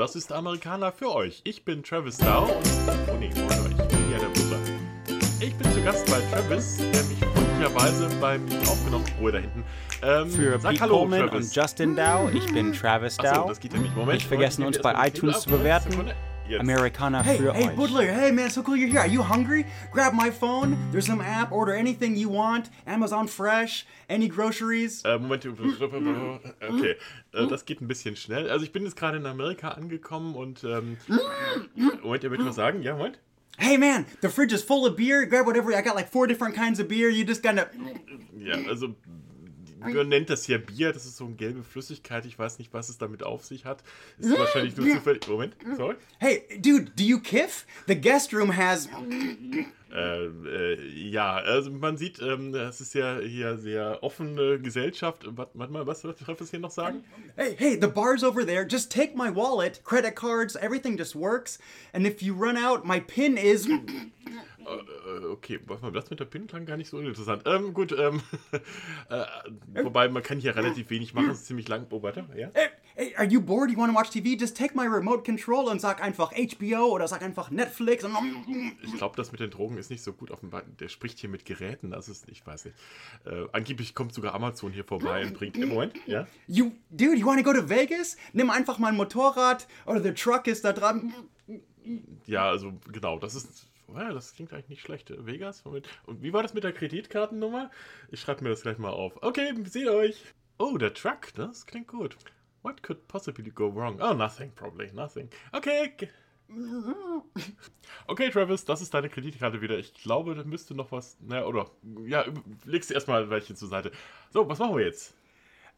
das ist Amerikaner für euch. Ich bin Travis Dow und. Oh nee, Moment, ich bin ja der Butler. Ich bin zu Gast bei Travis, der mich freundlicherweise bei mir aufgenommen Oh, da hinten. Ähm, Für sag Pete Hallo, Coleman Travis. und Justin Dow. Ich bin Travis Achso, Dow. das geht ja nicht. Moment. Nicht vergessen, uns bei iTunes zu bewerten. Sekunde. Jetzt. Amerikaner Hey, für hey, euch. Butler, hey man, so cool you're here. Are you hungry? Grab my phone. There's some app. Order anything you want. Amazon Fresh. Any groceries. Äh, Moment, okay, äh, das geht ein bisschen schnell. Also ich bin jetzt gerade in Amerika angekommen und ähm, Moment, ihr wollt was sagen? Ja, Moment. Hey man, the fridge is full of beer. Grab whatever. I got like four different kinds of beer. You just gotta. Ja, also man nennt das hier Bier, das ist so eine gelbe Flüssigkeit. Ich weiß nicht, was es damit auf sich hat. Ist wahrscheinlich nur zufällig. Moment, sorry. Hey, dude, do you kiff? The guest room has. Äh, äh, ja, also man sieht, ähm, das ist ja hier sehr offene Gesellschaft. Warte warte mal, was darf ich hier noch sagen? Hey, hey, the bar's over there. Just take my wallet, credit cards, everything just works. And if you run out, my pin is. Äh, okay, warte mal, das mit der PIN klang gar nicht so uninteressant. Ähm, gut, ähm, äh, wobei man kann hier relativ wenig machen, es ist ziemlich lang. Oh, warte, ja? Hey, are you bored? You want to watch TV? Just take my remote control und sag einfach HBO oder sag einfach Netflix. Und Ich glaube, das mit den Drogen ist nicht so gut offenbar. Der spricht hier mit Geräten, das ist, ich weiß nicht. Äh, angeblich kommt sogar Amazon hier vorbei und bringt. Im Moment, ja? You, dude, you want to go to Vegas? Nimm einfach mein Motorrad oder the truck ist da dran. Ja, also genau, das ist. Ja, das klingt eigentlich nicht schlecht. Vegas? Moment. Und wie war das mit der Kreditkartennummer? Ich schreibe mir das gleich mal auf. Okay, seht euch. Oh, der Truck, das klingt gut. What could possibly go wrong? Oh, nothing, probably, nothing. Okay. Okay, Travis, das ist deine Kreditkarte wieder. Ich glaube, da müsste noch was. Na, oder. Ja, legst du erstmal welche zur Seite. So, was machen wir jetzt?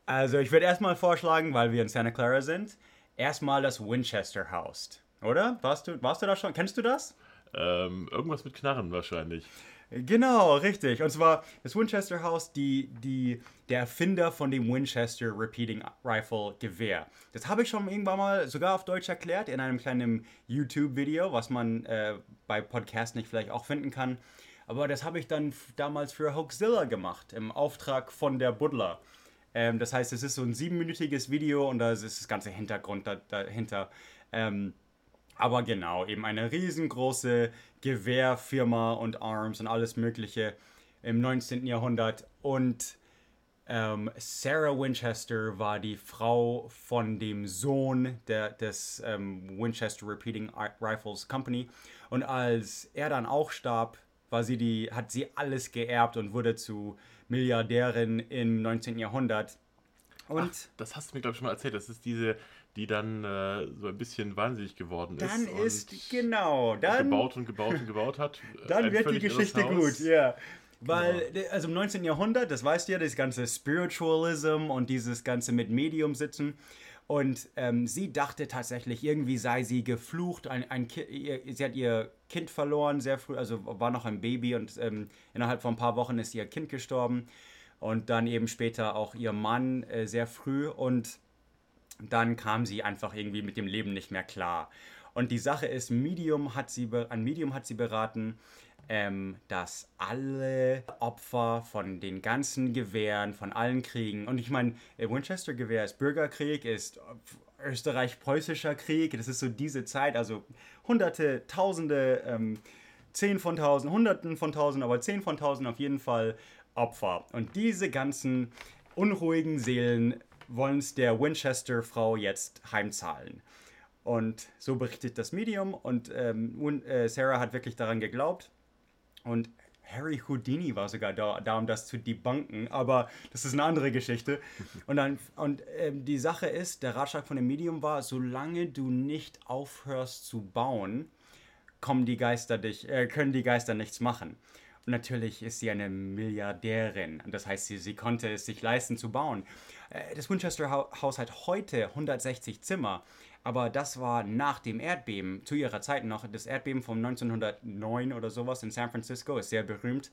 Also, ich würde erstmal vorschlagen, weil wir in Santa Clara sind, erstmal das Winchester House. Oder? Warst du, warst du da schon? Kennst du das? Ähm, irgendwas mit Knarren wahrscheinlich. Genau, richtig. Und zwar das Winchester House, die, die, der Erfinder von dem Winchester Repeating Rifle Gewehr. Das habe ich schon irgendwann mal sogar auf Deutsch erklärt in einem kleinen YouTube-Video, was man äh, bei Podcasts nicht vielleicht auch finden kann. Aber das habe ich dann damals für Hoaxilla gemacht, im Auftrag von der Buddler. Ähm, das heißt, es ist so ein siebenminütiges Video und da ist das ganze Hintergrund da, dahinter. Ähm, aber genau, eben eine riesengroße Gewehrfirma und Arms und alles Mögliche im 19. Jahrhundert. Und ähm, Sarah Winchester war die Frau von dem Sohn der, des ähm, Winchester Repeating Rifles Company. Und als er dann auch starb, war sie die, hat sie alles geerbt und wurde zu Milliardärin im 19. Jahrhundert. Und Das hast du mir, glaube ich, schon mal erzählt. Das ist diese, die dann äh, so ein bisschen wahnsinnig geworden ist. dann und ist, genau, dann gebaut und gebaut und gebaut hat. Dann wird die Geschichte gut, ja. Weil, de- also im 19. Jahrhundert, das weißt du ja, das ganze Spiritualism und dieses ganze mit Medium sitzen. Und ähm, sie dachte tatsächlich, irgendwie sei sie geflucht. Ein, ein ihr, sie hat ihr Kind verloren sehr früh, also war noch ein Baby und ähm, innerhalb von ein paar Wochen ist ihr Kind gestorben. Und dann eben später auch ihr Mann äh, sehr früh. Und dann kam sie einfach irgendwie mit dem Leben nicht mehr klar. Und die Sache ist, Medium hat sie an Medium hat sie beraten, ähm, dass alle Opfer von den ganzen Gewehren, von allen Kriegen, und ich meine, Winchester-Gewehr ist Bürgerkrieg, ist österreich-preußischer Krieg, das ist so diese Zeit, also hunderte, tausende, ähm, zehn von tausend, hunderten von tausend, aber zehn von tausend auf jeden Fall Opfer. Und diese ganzen unruhigen Seelen wollen es der Winchester-Frau jetzt heimzahlen. Und so berichtet das Medium und ähm, äh, Sarah hat wirklich daran geglaubt. Und Harry Houdini war sogar da, da, um das zu debunken, aber das ist eine andere Geschichte. Und, dann, und ähm, die Sache ist, der Ratschlag von dem Medium war, solange du nicht aufhörst zu bauen, kommen die Geister dich, äh, können die Geister nichts machen. Und natürlich ist sie eine Milliardärin. Das heißt, sie, sie konnte es sich leisten zu bauen. Äh, das Winchester Haus hat heute 160 Zimmer. Aber das war nach dem Erdbeben, zu ihrer Zeit noch. Das Erdbeben von 1909 oder sowas in San Francisco ist sehr berühmt.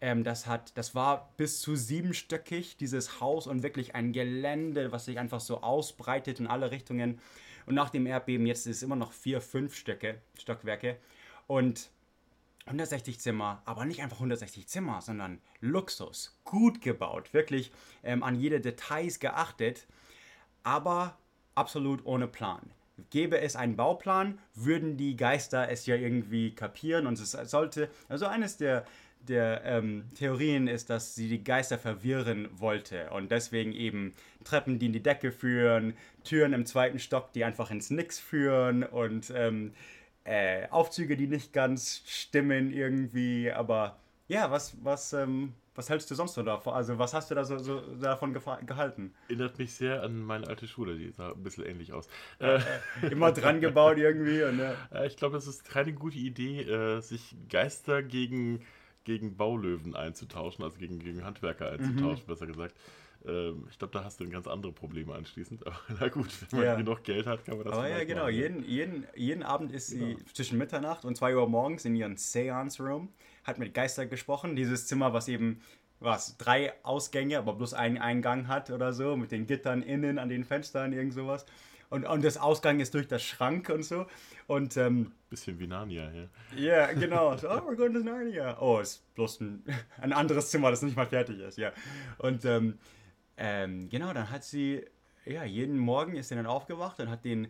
Ähm, das, hat, das war bis zu siebenstöckig, dieses Haus, und wirklich ein Gelände, was sich einfach so ausbreitet in alle Richtungen. Und nach dem Erdbeben, jetzt ist es immer noch vier, fünf Stöcke, Stockwerke. Und 160 Zimmer, aber nicht einfach 160 Zimmer, sondern Luxus, gut gebaut, wirklich ähm, an jede Details geachtet, aber absolut ohne Plan. Gäbe es einen Bauplan, würden die Geister es ja irgendwie kapieren und es sollte, also eines der, der ähm, Theorien ist, dass sie die Geister verwirren wollte und deswegen eben Treppen, die in die Decke führen, Türen im zweiten Stock, die einfach ins Nix führen und ähm, äh, Aufzüge, die nicht ganz stimmen irgendwie, aber ja, was, was, ähm, was hältst du sonst so davon? Also, was hast du da so, so davon gehalten? Erinnert mich sehr an meine alte Schule, die sah ein bisschen ähnlich aus. Äh, immer dran gebaut irgendwie. Und, ja. Ich glaube, das ist keine gute Idee, äh, sich Geister gegen, gegen Baulöwen einzutauschen, also gegen, gegen Handwerker einzutauschen, mhm. besser gesagt. Ähm, ich glaube, da hast du ganz andere Probleme anschließend. Aber na gut, wenn man ja. genug Geld hat, kann man das Aber ja, genau. Machen. Jeden, jeden, jeden Abend ist genau. sie zwischen Mitternacht und 2 Uhr morgens in ihren Seance-Room, hat mit Geistern gesprochen. Dieses Zimmer, was eben was, drei Ausgänge, aber bloß einen Eingang hat oder so, mit den Gittern innen an den Fenstern, irgend sowas. Und, und das Ausgang ist durch das Schrank und so. Und, ähm, Bisschen wie Narnia, ja. Ja, yeah, genau. So, oh, we're going to Narnia. Oh, ist bloß ein, ein anderes Zimmer, das nicht mal fertig ist, ja. Und ähm, ähm, genau, dann hat sie, ja, jeden Morgen ist sie dann aufgewacht und hat den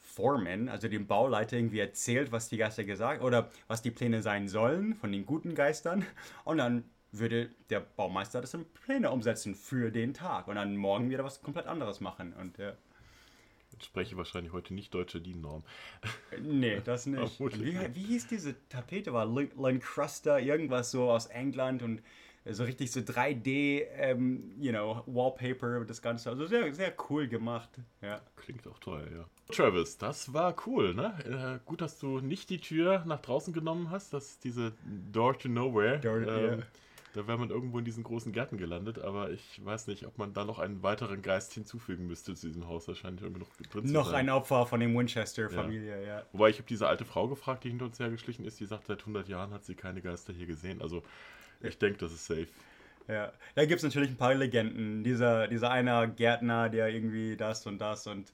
Foreman, also dem Bauleiter, irgendwie erzählt, was die Geister gesagt oder was die Pläne sein sollen von den guten Geistern. Und dann würde der Baumeister das in Pläne umsetzen für den Tag und dann morgen wieder was komplett anderes machen. Und ja. Ich spreche wahrscheinlich heute nicht deutsche DIN-Norm. Nee, das nicht. wie, wie hieß diese Tapete? War Lancruster, irgendwas so aus England und so richtig so 3D, ähm, you know, Wallpaper, das Ganze. Also sehr, sehr cool gemacht. Ja. Klingt auch toll, ja. Travis, das war cool, ne? Äh, gut, dass du nicht die Tür nach draußen genommen hast, dass diese Door to Nowhere. Door, ähm, yeah. Da wäre man irgendwo in diesen großen Gärten gelandet, aber ich weiß nicht, ob man da noch einen weiteren Geist hinzufügen müsste zu diesem Haus. Wahrscheinlich irgendwie noch drin Noch zu sein. ein Opfer von dem Winchester-Familie, ja. ja. Wobei ich habe diese alte Frau gefragt, die hinter uns hergeschlichen ist, die sagt, seit 100 Jahren hat sie keine Geister hier gesehen. Also ich denke, das ist safe. Ja, da gibt es natürlich ein paar Legenden. Dieser, dieser einer Gärtner, der irgendwie das und das und.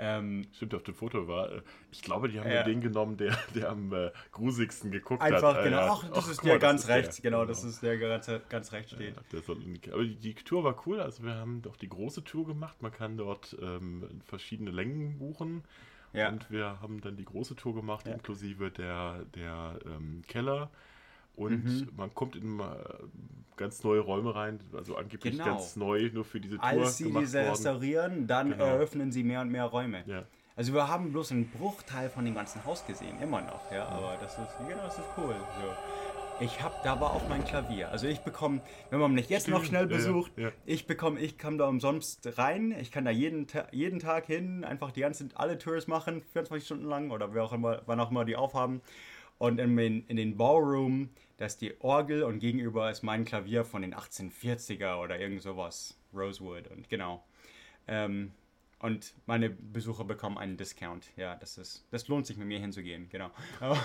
Ähm, Stimmt, auf dem Foto war. Äh, ich glaube, die haben ja den genommen, der, der am äh, grusigsten geguckt Einfach, hat. Einfach, genau. Ach, das Ach, ist der mal, ganz rechts. Der, genau, genau, das ist der, der ganz, rechts steht. Ja, soll, aber die, die, Tour war cool. Also, wir haben doch die große Tour gemacht. Man kann dort ähm, verschiedene Längen buchen. Ja. Und wir haben dann die große Tour gemacht, inklusive der, der ähm, Keller und mhm. man kommt in ganz neue Räume rein, also angeblich genau. ganz neu, nur für diese Tour. Als sie diese worden. restaurieren, dann genau. eröffnen sie mehr und mehr Räume. Ja. Also wir haben bloß einen Bruchteil von dem ganzen Haus gesehen, immer noch, ja, aber das ist, genau, das ist cool. So. Ich habe, da war auch mein Klavier. Also ich bekomme, wenn man mich jetzt noch schnell besucht, ja, ja. ich bekomme, ich kann da umsonst rein. Ich kann da jeden, jeden Tag hin, einfach die ganzen, alle Tours machen, 24 Stunden lang oder wer auch immer, wann auch immer die aufhaben. Und in, in den Ballroom, da ist die Orgel und gegenüber ist mein Klavier von den 1840er oder irgend sowas. Rosewood und genau. Ähm, und meine Besucher bekommen einen Discount. Ja, das ist, das lohnt sich mit mir hinzugehen, genau. Aber,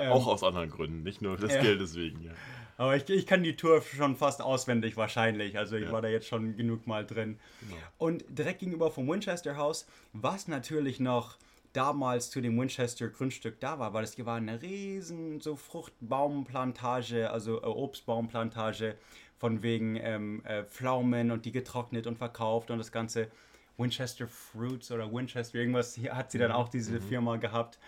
ähm, Auch aus anderen Gründen, nicht nur des ja. Geldes wegen, ja. Aber ich, ich kann die Tour schon fast auswendig wahrscheinlich. Also ich ja. war da jetzt schon genug mal drin. Genau. Und direkt gegenüber vom Winchester House, was natürlich noch damals zu dem Winchester Grundstück da war, weil es war eine riesen so Fruchtbaumplantage, also äh, Obstbaumplantage von wegen ähm, äh, Pflaumen und die getrocknet und verkauft und das ganze Winchester Fruits oder Winchester irgendwas hier hat sie dann mhm. auch diese mhm. Firma gehabt.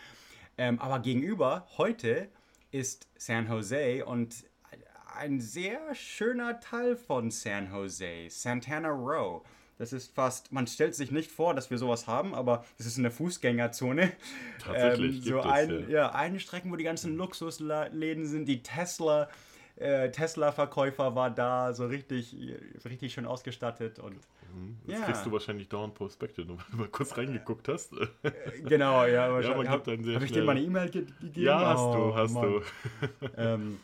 Ähm, aber gegenüber heute ist San Jose und ein sehr schöner Teil von San Jose, Santana Row. Das ist fast, man stellt sich nicht vor, dass wir sowas haben, aber es ist eine Fußgängerzone. Tatsächlich. Ähm, so ein, es, ja. ja, eine Strecke, wo die ganzen Luxusläden sind, die Tesla äh, Tesla-Verkäufer war da, so richtig, richtig schön ausgestattet und Jetzt Ja. kriegst du wahrscheinlich dauernd Prospekte, nur weil du mal kurz reingeguckt hast. genau, ja, wahrscheinlich. gibt sehr Habe ich dir schnell- mal eine E-Mail ge gegeben? ja, hast Oh, du, hast Mann. du. Ähm,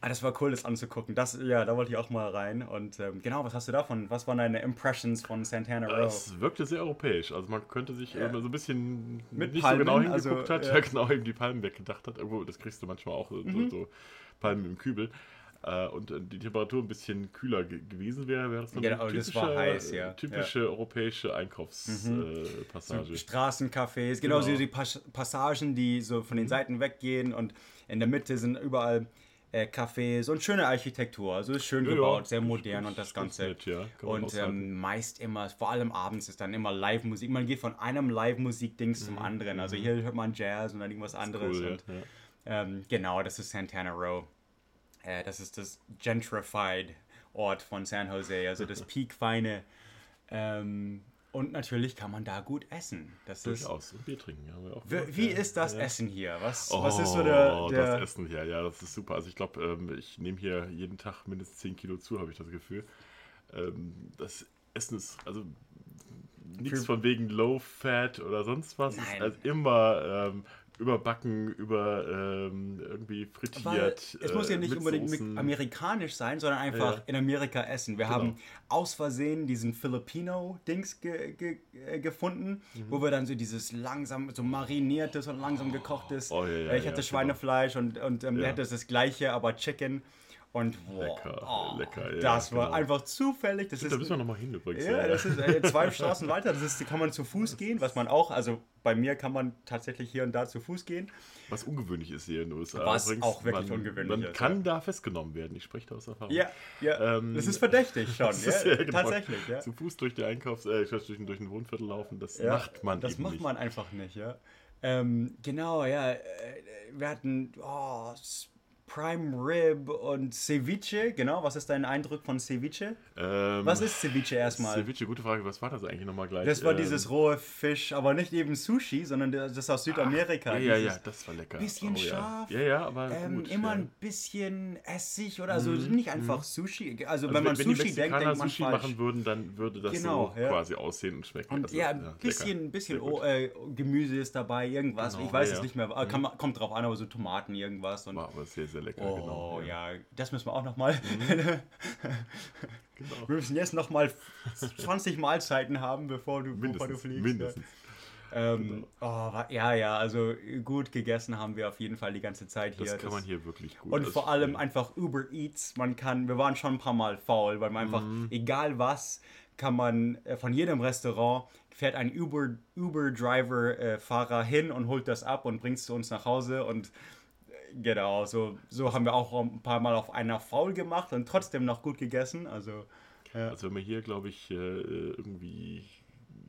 ah, das war cool, das anzugucken. Das, ja, da wollte ich auch mal rein. Und ähm, genau, was hast du davon? Was waren deine Impressions von Santana Row? Es wirkte sehr europäisch. Also man könnte sich Ja. immer so ein bisschen Mit nicht Palmen, so genau also, hingeguckt hat, ja. ja. genau eben die Palmen weggedacht hat. Irgendwo, das kriegst du manchmal auch so, Mhm. so Palmen im Kübel. Äh, und äh, die Temperatur ein bisschen kühler ge gewesen wäre, wäre das so Genau, eine das war heiß, ja. äh, typische europäische Einkaufspassage. Äh, Passage. Straßencafés, genauso Genau. die Pas Passagen, die so von den Seiten weggehen und in der Mitte sind überall äh, Cafés und schöne Architektur. Also ist schön Ja, gebaut, sehr modern und das Ganze. nett, ja, und ähm, meist immer, vor allem abends ist dann immer Live-Musik. Man geht von einem Live-Musik-Dings zum anderen. Also hier hört man Jazz und dann irgendwas anderes. Mhm. Cool, und, ja. ähm, genau, das ist Santana Row. Äh, das ist das gentrified Ort von San Jose, also das piekfeine. Ähm, und natürlich kann man da gut essen. Das ist, Durchaus. Und Bier trinken. Haben wir auch wie, wie ist das Ja. Essen hier? Was, Oh, was ist so der, das der Essen hier, ja, das ist super. Also ich glaube, ähm, ich nehme hier jeden Tag mindestens 10 Kilo zu, habe ich das Gefühl. Ähm, das Essen ist, also nichts von wegen Low Fat oder sonst was. Nein. Ist also immer ähm, überbacken, über ähm, irgendwie frittiert. Weil es muss ja äh, nicht unbedingt Soßen. amerikanisch sein, sondern einfach Ja. in Amerika essen. Wir Genau. haben aus Versehen diesen Filipino-Dings ge ge äh, gefunden, Mhm. wo wir dann so dieses langsam, so mariniertes und langsam gekochtes. Oh, ja, ja, ich ja, hatte genau. Schweinefleisch und, und ähm, er hatte das gleiche, aber Chicken. Und boah, Lecker, oh, lecker, ja, das war genau. einfach zufällig. Das Da ist müssen wir nochmal hin übrigens. ja, das ist äh, zwei Straßen weiter. Das ist, kann man zu Fuß gehen, was man auch, also bei mir kann man tatsächlich hier und da zu Fuß gehen. Was ungewöhnlich ist hier in den USA. Was übrigens. auch wirklich man, ungewöhnlich Man ist, kann da festgenommen werden. Ich spreche da aus Erfahrung. Ja, ja. Ähm, das ist verdächtig schon. Das ja, ist, ja, genau. Tatsächlich, ja. Zu Fuß durch die Einkaufs-, äh, durch, den- durch den Wohnviertel laufen, das ja. macht man Das eben macht nicht. man einfach nicht, ja. Ähm, genau, ja. äh, Wir hatten oh, Prime Rib und Ceviche. Genau, was ist dein Eindruck von Ceviche? Ähm, Was ist Ceviche erstmal? Ceviche, gute Frage. Was war das eigentlich nochmal gleich? Das war Ähm, dieses rohe Fisch, aber nicht eben Sushi, sondern das ist aus Südamerika. Ja, ja, dieses- ja, das war lecker. bisschen ja. scharf, Ja, ja, aber Ähm, gut. immer ja. ein bisschen Essig oder so, nicht einfach Sushi. Also, Also wenn man die Sushi denkt, Mexikaner denkt man Sushi falsch. machen würden, dann würde das Genau, so ja. quasi aussehen und schmecken. Und Also, ja, ein bisschen, ein bisschen oh, äh, Gemüse ist dabei, irgendwas. Genau, ich weiß ja, es ja. nicht mehr. aber Kann, kommt drauf an, aber so Tomaten, irgendwas. Und, War aber sehr, sehr lecker, oh, genau. ja. das müssen wir auch nochmal. Genau. wir müssen jetzt nochmal 20 Mahlzeiten haben, bevor du, bevor du Mindestens. fliegst. mindestens. Ja. Ähm, oh, wa- ja, ja, also gut gegessen haben wir auf jeden Fall die ganze Zeit hier. Das kann man hier wirklich gut. Und vor allem einfach Uber Eats. Man kann, wir waren schon ein paar Mal faul, weil man einfach, Mhm. egal was, kann man äh, von jedem Restaurant fährt ein Uber, Uber Driver äh, Fahrer hin und holt das ab und bringt es zu uns nach Hause und genau, so, so haben wir auch ein paar Mal auf einer faul gemacht und trotzdem noch gut gegessen. Also Also wenn man hier, glaube ich, äh, irgendwie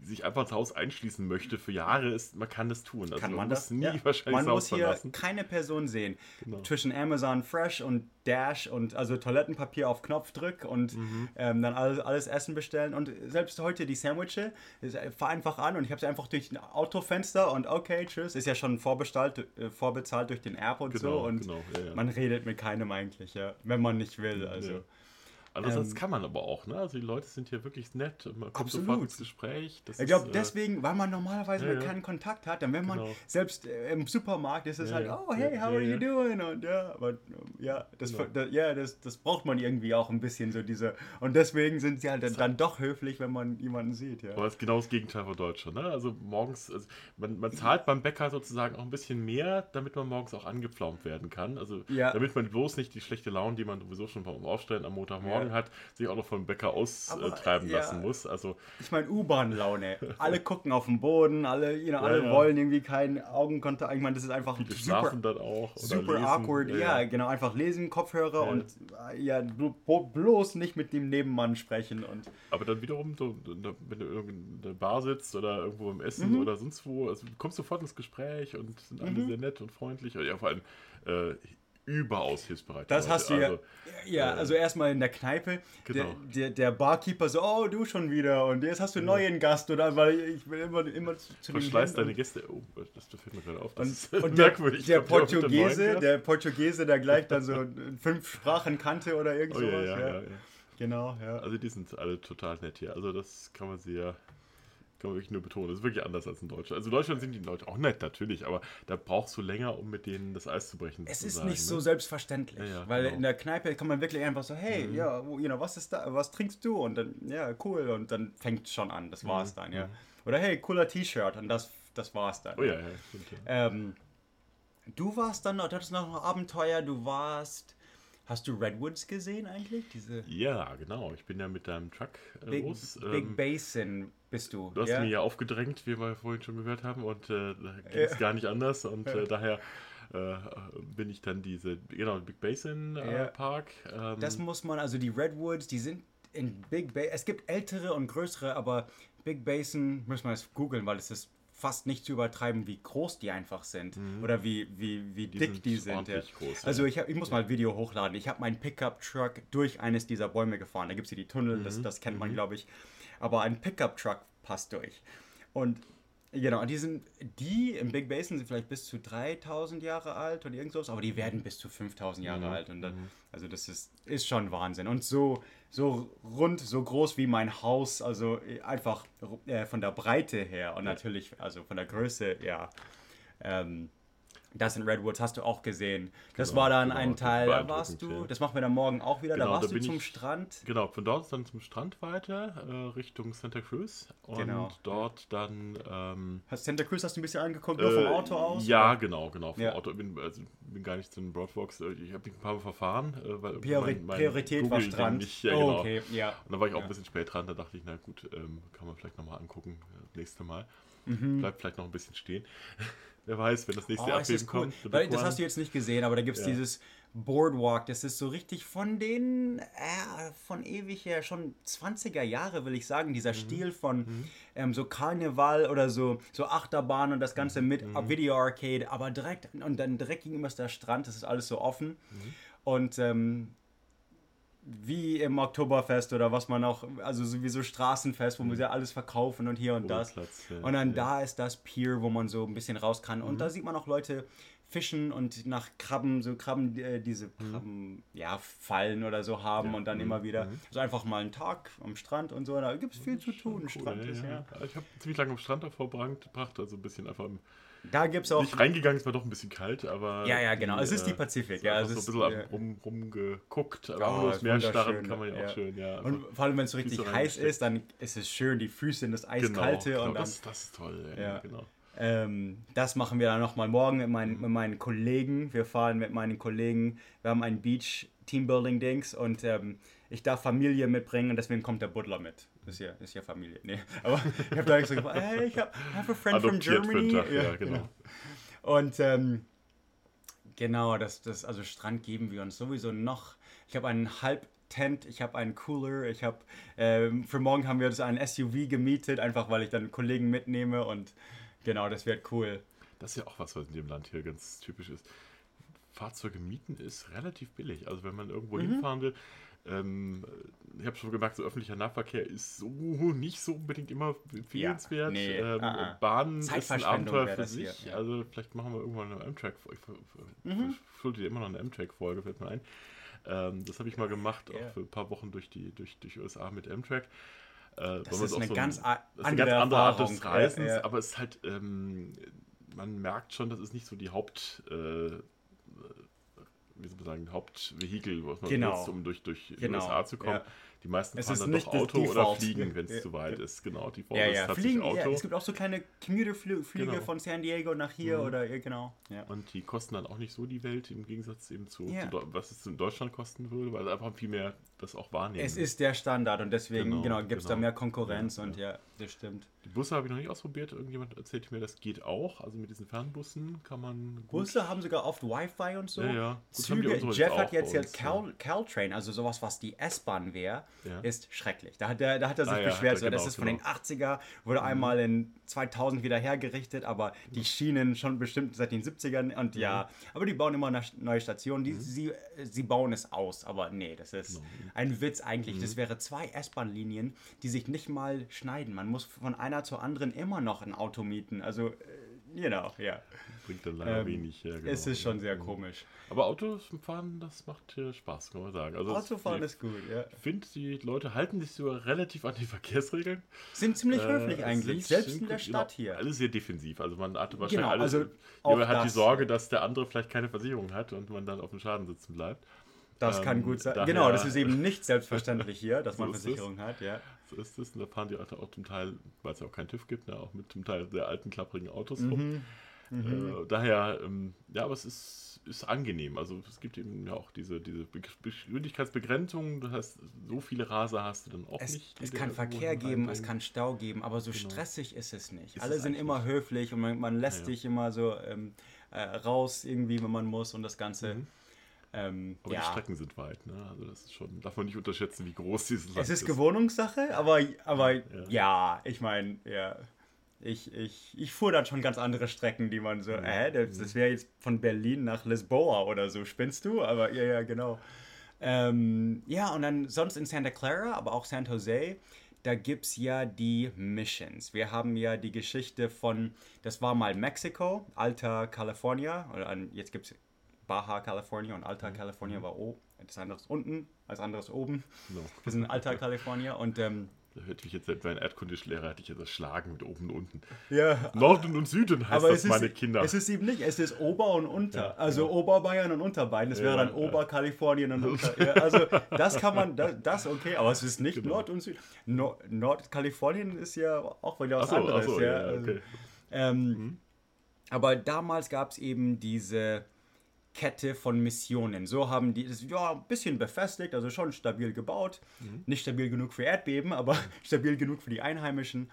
sich einfach zu Hause einschließen möchte für Jahre, ist, man kann das tun. Also kann man, muss das? nie Ja. wahrscheinlich man muss Haus hier verlassen. keine Person sehen. Genau. Zwischen Amazon Fresh und Dash und also Toilettenpapier auf Knopfdruck und Mhm. ähm, dann alles, alles Essen bestellen. Und selbst heute die Sandwiches, ich fahr einfach an und ich habe sie einfach durch ein Autofenster und okay, tschüss, ist ja schon vorbestellt, äh, vorbezahlt durch den App und so. Genau, Und genau, ja, ja. man redet mit keinem eigentlich, ja, wenn man nicht will. Also. Andererseits Ähm, kann man aber auch, ne? Also die Leute sind hier wirklich nett man kommt Absolut. sofort ins Gespräch. Das Ich glaube, äh, deswegen, weil man normalerweise ja, ja. keinen Kontakt hat, dann wenn man Genau. selbst äh, im Supermarkt ist es Ja, halt, oh hey, how are you doing? Und ja, aber ähm, ja, das, Genau. da, ja das, das braucht man irgendwie auch ein bisschen so diese und deswegen sind sie halt dann, dann doch höflich, wenn man jemanden sieht, ja. Aber das ist genau das Gegenteil von Deutschland. Ne? Also morgens, also man, man zahlt beim Bäcker sozusagen auch ein bisschen mehr, damit man morgens auch angepflaumt werden kann. Also damit man bloß nicht die schlechte Laune, die man sowieso schon beim Aufstellen am Montagmorgen Ja. hat, sich auch noch vom Bäcker austreiben ja. lassen muss. Also Ich meine U-Bahn-Laune. Alle gucken auf den Boden, alle, you know, alle wollen irgendwie keinen Augenkontakt. Ich meine, das ist einfach viele super schlafen dann auch. super lesen. awkward, ja, genau, einfach lesen, Kopfhörer und äh, ja, blo- bloß nicht mit dem Nebenmann sprechen und Aber dann wiederum, so, wenn du in der Bar sitzt oder irgendwo im Essen Mhm. oder sonst wo, also du kommst sofort ins Gespräch und sind alle sehr nett und freundlich. Und ja, vor allem äh, überaus hilfsbereit. Das Leute. hast du ja. Also, ja, also erstmal in der Kneipe, Genau. der, der, der Barkeeper so, oh, du schon wieder und jetzt hast du einen neuen Gast oder weil ich will immer, immer zu, zu hin deine Gäste. Oh, das fällt mir gerade auf. Das und, ist und der, merkwürdig. der der Portugiese, der Portugiese, der gleich dann so fünf Sprachen kannte oder irgend Oh sowas. ja, ja, ja. Genau, ja. Also die sind alle total nett hier. Also das kann man sehr, man wirklich nur betonen. Das ist wirklich anders als in Deutschland. Also in Deutschland sind die Leute auch nett, natürlich, aber da brauchst du länger, um mit denen das Eis zu brechen. Es ist nicht so ne? selbstverständlich, Ja, ja, weil genau. Mhm. in der Kneipe kann man wirklich einfach so, hey, ja, you know, was ist da, was trinkst du? Und dann, ja, cool, und dann fängt es schon an, das Mhm. war's dann, ja. Oder hey, cooler T-Shirt und das, das war's dann. Oh ja, ja, stimmt. Ja. Ähm, du warst dann du hattest noch ein Abenteuer, du warst, hast du Redwoods gesehen eigentlich? Diese ja, genau. Ich bin ja mit deinem Truck äh, Big, los. Big Ähm, Basin bist du. Du hast ja? mir ja aufgedrängt, wie wir vorhin schon gehört haben, und äh, da ging es gar nicht anders. Und äh, daher äh, bin ich dann diese, genau, Big Basin äh, Ja. Park. Ähm, Das muss man, also die Redwoods, die sind in Big Basin. Es gibt ältere und größere, aber Big Basin, muss man jetzt googeln, weil es ist fast nicht zu übertreiben, wie groß die einfach sind. Oder wie, wie, wie dick Mhm. sind die sind. Ja. groß. Also ich, hab, ich muss mal ein Video hochladen. Ich habe meinen Pickup-Truck durch eines dieser Bäume gefahren. Da gibt es hier die Tunnel, Mhm. das, das kennt man, glaube ich. Aber ein Pickup-Truck passt durch. Und Genau, und die sind, die im Big Basin sind vielleicht bis zu 3000 Jahre alt oder irgend sowas, aber die werden bis zu 5000 Jahre alt. Und dann, also das ist, ist schon Wahnsinn. Und so, so rund, so groß wie mein Haus, also äh, einfach äh, von der Breite her und natürlich, also von der Größe, ja. Ähm, das in Redwoods hast du auch gesehen. Das Genau, war dann genau, ein Teil, da warst du, das machen wir dann morgen auch wieder, Genau, da da warst du bin zum ich- Strand. Genau, von dort dann zum Strand weiter, äh, Richtung Santa Cruz. Und Genau. dort dann. Ähm, Hast Santa Cruz hast du ein bisschen angeguckt, nur vom äh, Auto aus? Ja, oder? genau, genau. Vom Ja. Auto. Bin, also, bin gar nicht zu den Broadwalks. äh, Ich habe mich ein paar Mal verfahren. Äh, weil Priori mein- mein Priorität war Google-Ding Strand. Nicht, ja, Oh, okay, ja. Und da war ich auch ein bisschen spät dran. Da dachte ich, na gut, ähm, kann man vielleicht nochmal angucken. äh, Das nächste Mal. Mhm. Bleibt vielleicht noch ein bisschen stehen. Wer weiß, wenn das nächste Oh, Abheben cool. kommt. Weil, das hast du jetzt nicht gesehen, aber da gibt es Ja. dieses Boardwalk. Das ist so richtig von den, äh, von ewig her, schon 20er Jahre, will ich sagen. Mhm. Dieser Stil von ähm, so Karneval oder so, so Achterbahn und das Ganze mit Mhm. Video Arcade, aber direkt, und dann direkt gegenüber ist der Strand. Das ist alles so offen. Mhm. Und ähm, wie im Oktoberfest oder was man auch, also sowieso Straßenfest, wo wir ja alles verkaufen und hier und das. Ruheplatz, ja, und dann ja. da ist das Pier, wo man so ein bisschen raus kann. Und da sieht man auch Leute fischen und nach Krabben, so Krabben, äh, diese Krabben, ja, Fallen oder so haben und dann immer wieder, so einfach mal einen Tag am Strand und so, da gibt es viel zu tun. Cool, Strand ist, ja. Ich habe ziemlich lange am Strand davor verbracht, also ein bisschen einfach im, Da gibt es auch, nicht reingegangen, es war doch ein bisschen kalt, aber. Ja, ja, genau. Es ist die äh, Pazifik, es ja, es so ist, ein bisschen ja. rum, rumgeguckt, aber Oh, nur das Meer starren kann man ja auch schön, ja. und vor allem, wenn es so richtig Füße heiß ist, dann ist es schön, die Füße in das genau, Eiskalte genau, und dann das, das ist toll, ja, Ja. genau. Ähm, das machen wir dann nochmal morgen mit meinen, mit meinen Kollegen. Wir fahren mit meinen Kollegen. Wir haben ein Beach Teambuilding Dings und ähm, ich darf Familie mitbringen und deswegen kommt der Butler mit. Ist ja, ist ja Familie. Nee. Aber ich habe da extra gefragt, hey, ich habe have a friend from Adoptiert für Germany. den Tag, ja, genau. Und ähm, genau, das, das, also Strand geben wir uns sowieso noch. Ich habe einen Halbtent, ich habe einen Cooler, ich habe, ähm, für morgen haben wir uns ein SUV gemietet, einfach weil ich dann Kollegen mitnehme und genau, das wird cool. Das ist ja auch was, was in dem Land hier ganz typisch ist. Fahrzeuge mieten ist relativ billig. Also wenn man irgendwo Mhm. hinfahren will, ähm, ich habe schon gemerkt, so öffentlicher Nahverkehr ist so nicht so unbedingt immer empfehlenswert. nee, ähm, ah, ah. Bahn ist ein Abenteuer für das hier, sich. ja. Also vielleicht machen wir irgendwann eine Amtrak. Ich Mhm. ich schulde dir immer noch eine Amtrak-Folge, fällt mir ein. Ähm, das habe ich mal gemacht, Ja. auch für ein paar Wochen durch die durch, durch USA mit Amtrak. Äh, man ist eine so ein- ganz das ist eine ganz andere Art des. Reisens, Ja, ja. aber es ist halt, ähm, man merkt schon, das ist nicht so die Haupt, äh, wie soll man sagen, Hauptvehikel, was man Genau. benutzt, um durch, durch Genau, USA zu kommen. ja. Die meisten Es fahren ist dann doch Auto oder fliegen, wenn es Ja, zu weit ja. ist. Genau, die Ja, ist ja, tatsächlich fliegen, ja, Auto. es gibt auch so kleine Commuterflüge Genau. von San Diego nach hier oder ja, genau. Ja. Und die kosten dann auch nicht so die Welt, im Gegensatz eben zu, Ja. zu was es in Deutschland kosten würde, weil einfach viel mehr das auch wahrnehmen. Es ist der Standard und deswegen Genau, genau, gibt es da genau. mehr Konkurrenz Ja, und ja, das stimmt. Die Busse habe ich noch nicht ausprobiert. Irgendjemand erzählte mir, das geht auch. Also mit diesen Fernbussen kann man gut Busse haben sogar oft Wi-Fi und so. Ja, ja. Gut, Züge, Jeff hat jetzt ja Cal, Caltrain, also sowas, was die S-Bahn wäre. Ja. ist schrecklich. Da hat, er, da hat er sich Ah, beschwert, ja, so, das genau, ist von genau. den 80er, wurde einmal in 2000 wieder hergerichtet, aber die Schienen schon bestimmt seit den 70ern und ja, aber die bauen immer neue Stationen, die, sie, sie bauen es aus, aber nee, das ist ein Witz eigentlich. Das wäre zwei S-Bahn-Linien, die sich nicht mal schneiden. Man muss von einer zur anderen immer noch ein Auto mieten, also, äh, know, ja. Bringt dann leider Ähm, wenig. Ja, genau. Es ist schon sehr komisch. Aber Autos fahren, das macht hier Spaß, kann man sagen. Also Autofahren ich ist gut, ja. finde, die Leute halten sich sogar relativ an die Verkehrsregeln. Sind ziemlich Äh, höflich eigentlich, sind- selbst sind in der Stadt genau, hier. Alles sehr defensiv. Also man hat wahrscheinlich Genau, alles. also auch man hat die Sorge, dass der andere vielleicht keine Versicherung hat und man dann auf dem Schaden sitzen bleibt. Das kann Ähm, gut sein. daher- Genau, das ist eben nicht selbstverständlich hier, dass man So es. Versicherung hat, ja. So ist es. Und da fahren die Leute auch zum Teil, weil es ja auch keinen TÜV gibt, ne, auch mit zum Teil sehr alten, klapprigen Autos Mhm. rum. Äh, daher, ähm, ja, aber es ist, ist angenehm. Also es gibt eben ja auch diese, diese Be Geschwindigkeitsbegrenzung. Das heißt, so viele Raser hast du dann auch Es, nicht. es kann Verkehr geben, es kann Stau geben, aber so stressig ist es nicht. Ist Alle es sind immer höflich und man, man lässt Ja, ja. sich immer so ähm, äh, raus irgendwie, wenn man muss und das Ganze. Ähm, Mhm. Aber ja. die Strecken sind weit, ne? Also das ist schon, darf man nicht unterschätzen, wie groß dieses Land Es ist Gewohnungssache, aber, aber ja. Ja. ich meine, ja. Ich, ich, ich fuhr dann schon ganz andere Strecken, die man so, äh, das, Mhm. das wäre jetzt von Berlin nach Lisboa oder so, spinnst du? Aber ja, ja, genau. Ähm, ja, und dann sonst in Santa Clara, aber auch San Jose, da gibt es ja die Missions. Wir haben ja die Geschichte von, das war mal Mexiko, Alta California, oder jetzt gibt es Baja California und Alta California war oben, das andere ist unten, als anderes oben. No. Wir sind in Alta California und ähm, Da hätte ich jetzt, wenn ein Erdkundischlehrer hätte ich jetzt das Schlagen mit oben und unten. ja, Norden und Süden heißt das, ist, meine Kinder. es ist eben nicht, es ist Ober und Unter. Ja, also Oberbayern und Unterbayern. Das wäre Ja, dann ja. Oberkalifornien und Unter. Also das kann man, das, das okay, aber es ist nicht Genau. Nord und Süd. No, Nordkalifornien ist ja auch wieder was so, anderes. so, ja, ja, also, okay. ähm, Aber damals gab es eben diese Kette von Missionen. So haben die das ja ein bisschen befestigt, also schon stabil gebaut. Nicht stabil genug für Erdbeben, aber stabil genug für die Einheimischen.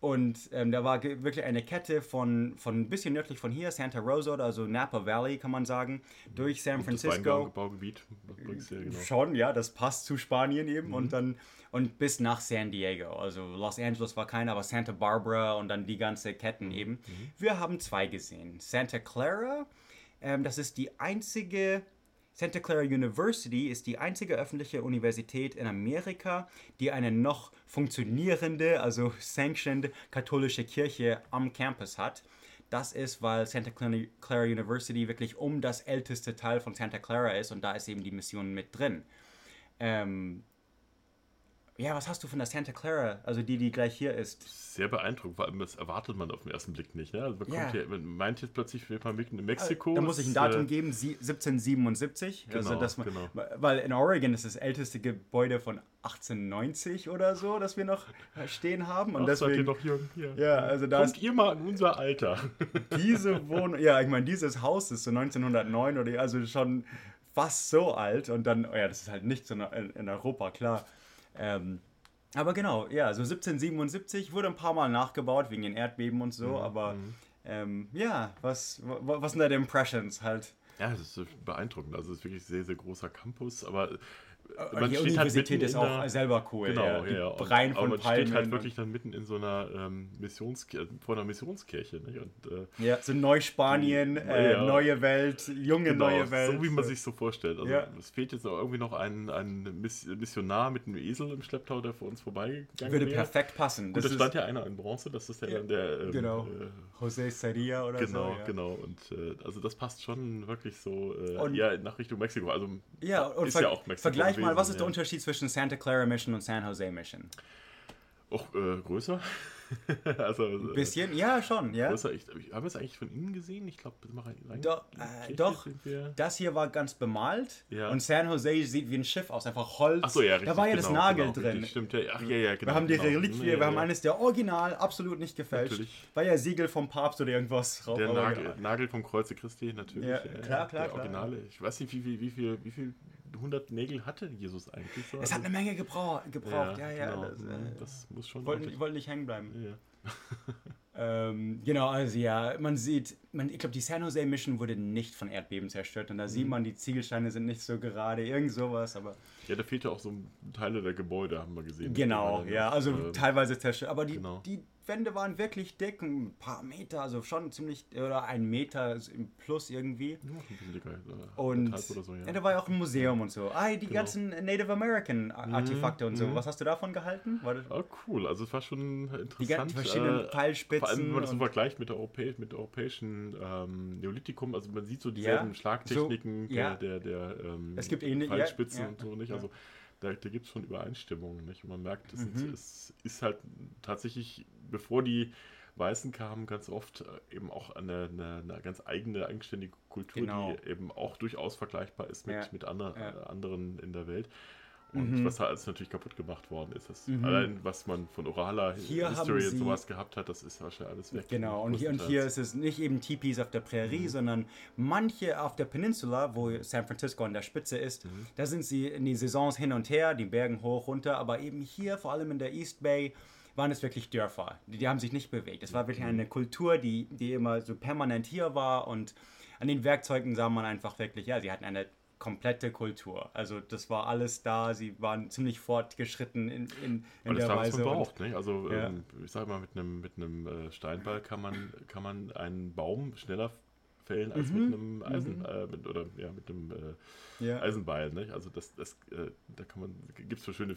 Und ähm, da war wirklich eine Kette von, von ein bisschen nördlich von hier, Santa Rosa, also Napa Valley, kann man sagen, durch San Und Francisco. Das ja genau. Schon, ja, das passt zu Spanien eben und dann und bis nach San Diego. Also Los Angeles war keiner, aber Santa Barbara und dann die ganze Ketten eben. Wir haben zwei gesehen. Santa Clara, ähm, das ist die einzige. Santa Clara University ist die einzige öffentliche Universität in Amerika, die eine noch funktionierende, also sanctioned katholische Kirche am Campus hat. Das ist, weil Santa Clara University wirklich um das älteste Teil von Santa Clara ist und da ist eben die Mission mit drin. Ähm, ja, was hast du von der Santa Clara, also die, die gleich hier ist? Sehr beeindruckend, vor allem das erwartet man auf den ersten Blick nicht. Ne? Also man, Ja. kommt hier, man meint jetzt plötzlich, wir fahren in Mexiko. Da muss ich ein Datum äh, geben, sie- 1777. also Genau, dass man, genau. Weil in Oregon ist das älteste Gebäude von 1890 oder so, das wir noch stehen haben. Und Ach, seid ihr deswegen, noch jung? Hier. ja, also da Kommt ist ihr mal in unser Alter. diese Wohnung, ja, ich meine, dieses Haus ist so 1909 oder also schon fast so alt und dann, oh ja, das ist halt nicht so in Europa, klar. Ähm, aber genau, ja, so 1777 wurde ein paar Mal nachgebaut wegen den Erdbeben und so, aber ähm, ja, was, wa- was sind deine Impressions halt? Ja, das ist beeindruckend. Also es ist wirklich ein sehr, sehr großer Campus, aber Äh, die Universität mitten ist auch einer- selber cool. Genau, ja, ja, ja. Und- Reihen aber von man Palmen. steht halt und- wirklich dann mitten in so einer ähm, Missionskirche, vor einer Missionskirche. Nicht? Und, äh, ja, so Neuspanien, äh, Ja. neue Welt, junge genau, neue Welt. so wie man sich so vorstellt. Also Ja. es fehlt jetzt noch irgendwie noch ein, ein Miss- Missionar mit einem Esel im Schlepptau, der vor uns vorbeigegangen Würde wäre. perfekt passen. Das da ist- stand ja einer in Bronze, das ist ja, dann der... Ähm, Genau. Äh, José Saria oder Genau, so. Ja. genau. Und äh, also das passt schon wirklich so äh, Und- eher nach Richtung Mexiko. Also Ja, und ist ja auch Mexiko. vergleich mal, was ist der ja. Unterschied zwischen Santa Clara Mission und San Jose Mission? Auch äh, größer. also äh, Bisschen? Ja, schon, ja. größer. Ich, ich habe es eigentlich von innen gesehen. Ich glaube, die äh, doch. Das hier war ganz bemalt Ja. und San Jose sieht wie ein Schiff aus, einfach Holz. Ach so, ja, richtig. da war ja genau, das Nagel genau, drin. Richtig, stimmt, ja. Ach, ja, ja, genau. Wir haben die genau. Reliquie, wir haben eines der Original, absolut nicht gefälscht. Natürlich. War ja Siegel vom Papst oder irgendwas drauf. Der Nagel. Nagel vom Kreuze Christi, natürlich. Ja, klar, klar, Der klar. Originale. Ich weiß nicht, wie viel, wie viel, wie viel hundert Nägel hatte Jesus eigentlich? So? Es hat eine Menge gebraucht, gebraucht. ja, ja. genau. das, äh, das muss schon. ordentlich- wollten nicht hängen bleiben. ja. Ähm, genau, also ja, man sieht, man, ich glaube, die San Jose Mission wurde nicht von Erdbeben zerstört und da sieht man, die Ziegelsteine sind nicht so gerade, irgend sowas, aber Ja, da fehlt ja auch so Teile der Gebäude, haben wir gesehen. genau, waren ja, also ähm, teilweise zerstört, aber die, genau. die Wände waren wirklich dick, ein paar Meter, also schon ziemlich, oder ein Meter im Plus irgendwie. ja, ein bisschen dicker, äh, Und so, ja. da war ja auch ein Museum und so. Ah, die Genau. ganzen Native American Artefakte und so. mhm. Was hast du davon gehalten? War Ah, cool. Also es war schon interessant. Die ganzen verschiedenen Pfeilspitzen Vor allem, wenn man das so und- vergleicht mit der, Europä mit der europäischen ähm, Neolithikum. Also man sieht so dieselben Ja, Schlagtechniken so, der, der, der ähm, Es gibt ähnlich- ja, Pfeilspitzen und so, nicht? Also da, da gibt es schon Übereinstimmungen, nicht? Man merkt, es Mhm. ist, ist halt tatsächlich, bevor die Weißen kamen, ganz oft äh, eben auch eine, eine, eine ganz eigene, eigenständige Kultur, Genau. die eben auch durchaus vergleichbar ist mit, Ja, mit ander, ja. äh, anderen in der Welt. Und Mhm. was da alles natürlich kaputt gemacht worden ist. Das Allein was man von oraler Hier History und sowas gehabt hat, das ist wahrscheinlich alles weg. Genau, und hier, und hier ist es nicht eben Tipis auf der Prärie, sondern manche auf der Peninsula, wo San Francisco an der Spitze ist, da sind sie in die Saisons hin und her, die Bergen hoch, runter, aber eben hier, vor allem in der East Bay, waren es wirklich Dörfer. Die, die haben sich nicht bewegt. Es war wirklich eine Kultur, die, die immer so permanent hier war und an den Werkzeugen sah man einfach wirklich, ja, sie hatten eine komplette Kultur. Also das war alles da, sie waren ziemlich fortgeschritten in, in, in der Weise. man braucht. Ne? Also Ja. ähm, ich sag mal, mit einem mit einem äh, Steinball kann man, kann man einen Baum schneller fällen als mit einem Eisen äh, mit, oder ja, mit einem äh, Mhm. Ja. Eisenbeil. Nicht? Also das, das äh, da kann man gibt es so schöne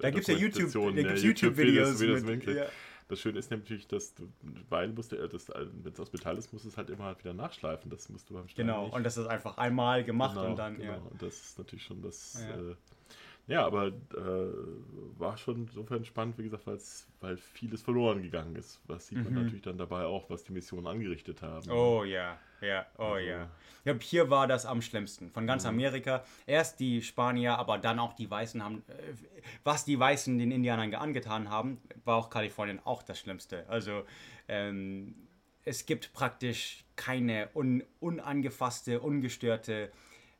Da gibt es ja YouTube, da Dokumentationen, gibt's ja, YouTube-Videos. wie das mit- hinkriegt. ja. Das Schöne ist nämlich, dass du Beil musst, du- äh, das, äh, wenn es aus Metall ist, musst du es halt immer halt wieder nachschleifen. Das musst du beim Stein Genau, nicht. und das ist einfach einmal gemacht Genau, und dann, genau. ja. Und das ist natürlich schon das. Ja, äh, ja aber äh, war schon insofern spannend, wie gesagt, weil vieles verloren gegangen ist. Was sieht man natürlich dann dabei auch, was die Missionen angerichtet haben. Mhm. Oh ja, ja, oh Also- ja. Ja, hier war das am schlimmsten. Von ganz Amerika. Erst die Spanier, aber dann auch die Weißen haben. Äh, was die Weißen den Indianern angetan haben, war auch Kalifornien auch das Schlimmste. Also ähm, es gibt praktisch keine un, unangefasste, ungestörte.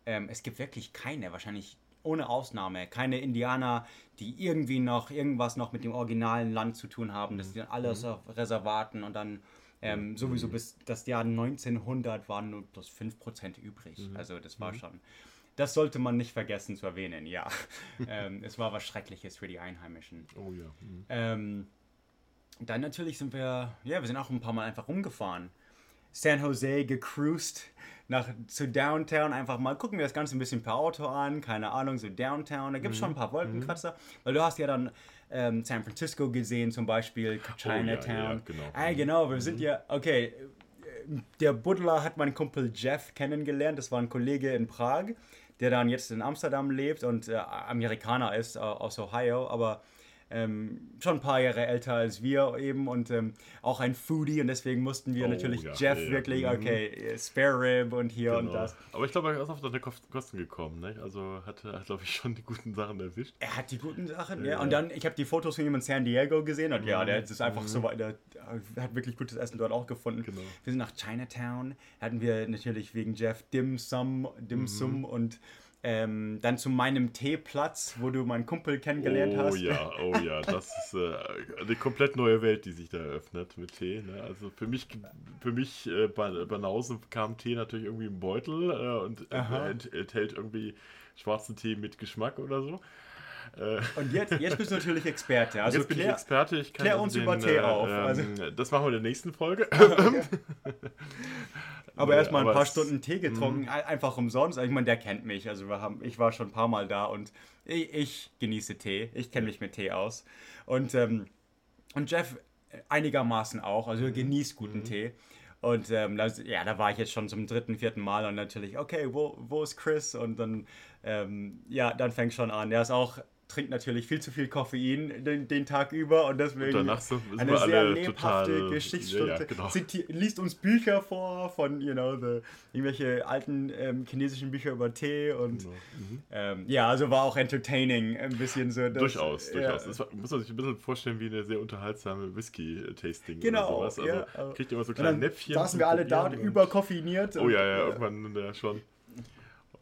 Ähm, es gibt wirklich keine, wahrscheinlich ohne Ausnahme, keine Indianer, die irgendwie noch irgendwas noch mit dem originalen Land zu tun haben. Das sind alles auf Reservaten und dann ähm, sowieso bis das Jahr 1900 waren nur das 5% übrig. Also das war schon. Das sollte man nicht vergessen zu erwähnen, ja. ähm, es war was Schreckliches für die Einheimischen. Oh ja. mhm. Ähm, dann natürlich sind wir, ja, wir sind auch ein paar Mal einfach rumgefahren. San Jose gecruised nach zu Downtown, einfach mal gucken wir das Ganze ein bisschen per Auto an, keine Ahnung, so Downtown. Da gibt es schon ein paar Wolkenkratzer, weil du hast ja dann ähm, San Francisco gesehen, zum Beispiel Chinatown. ja, genau. Ah, genau, wir sind ja, okay, äh, der Butler hat meinen Kumpel Jeff kennengelernt, das war ein Kollege in Prag, der dann jetzt in Amsterdam lebt und äh, Amerikaner ist äh, aus Ohio, aber ähm, schon ein paar Jahre älter als wir eben und ähm, auch ein Foodie und deswegen mussten wir Oh, natürlich ja, Jeff ja, ja. wirklich, Mhm. okay, äh, Spare Rib und hier und Genau. das. Aber ich glaube, er ist auf seine Kost- Kosten gekommen. Ne? Also hat er, glaube ich, schon die guten Sachen erwischt. Er hat die guten Sachen, ja. Ja. Und dann, ich habe die Fotos von ihm in San Diego gesehen und ja, Mhm. der ist einfach so weit, der hat wirklich gutes Essen dort auch gefunden. Genau. Wir sind nach Chinatown, hatten wir natürlich wegen Jeff Dim Sum, Dim Mhm. Sum und ähm, dann zu meinem Teeplatz, wo du meinen Kumpel kennengelernt oh hast. ja, oh ja, das ist äh, eine komplett neue Welt, die sich da eröffnet mit Tee. Ne? Also für mich, für mich äh, bei Banausen kam Tee natürlich irgendwie im Beutel äh, und enthält irgendwie schwarzen Tee mit Geschmack oder so. Äh, Und jetzt, jetzt bist du natürlich Experte. Also jetzt bin ich klär- Experte. Ich kann klär also uns den, über Tee äh, auf. ähm, Also- Das machen wir in der nächsten Folge. Aber Nee, erstmal ein aber paar Stunden Tee getrunken, Mhm. ein- einfach umsonst. Ich meine, der kennt mich. Also wir haben, ich war schon ein paar Mal da und ich, ich genieße Tee. Ich kenne mich mit Tee aus. Und, ähm, und Jeff einigermaßen auch. Also er Mhm. genießt guten Tee. Und ähm, das, ja, da war ich jetzt schon zum dritten, vierten Mal und natürlich, okay, wo, wo ist Chris? Und dann, ähm, ja, dann fängt schon an. Der ist auch, trinkt natürlich viel zu viel Koffein den, den Tag über und deswegen danach sind- sind eine sehr lebhafte Geschichtsstunde. Ja, ja, genau. Ziti- liest uns Bücher vor von, you know, the, irgendwelche alten ähm, chinesischen Bücher über Tee und Genau. Mhm. ähm, ja, also war auch entertaining, ein bisschen so. das- Durchaus, ja. durchaus. Das war, muss man sich ein bisschen vorstellen wie eine sehr unterhaltsame Whisky-Tasting Genau, oder sowas. ja. Also kriegt ihr immer so Und kleine dann Näpfchen. saßen wir alle da und- überkoffiniert. Oh und, ja, ja, irgendwann ja, schon.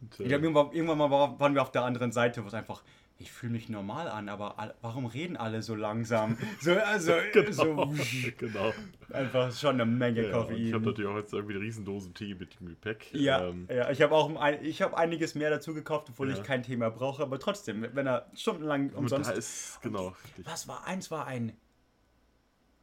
Und, äh, Ich glaube, irgendwann, irgendwann mal war- waren wir auf der anderen Seite, wo es einfach, ich fühle mich normal an, aber warum reden alle so langsam? So, also, so genau. einfach schon eine Menge Ja, und Koffein. ich habe natürlich auch jetzt irgendwie eine Riesendosen Tee mit dem Gepäck. Ja, Ähm, ja, ich habe auch ein, ich habe einiges mehr dazu gekauft, obwohl Ja. ich kein Thema brauche, aber trotzdem, wenn er stundenlang und umsonst. da ist, genau, richtig. was war eins war ein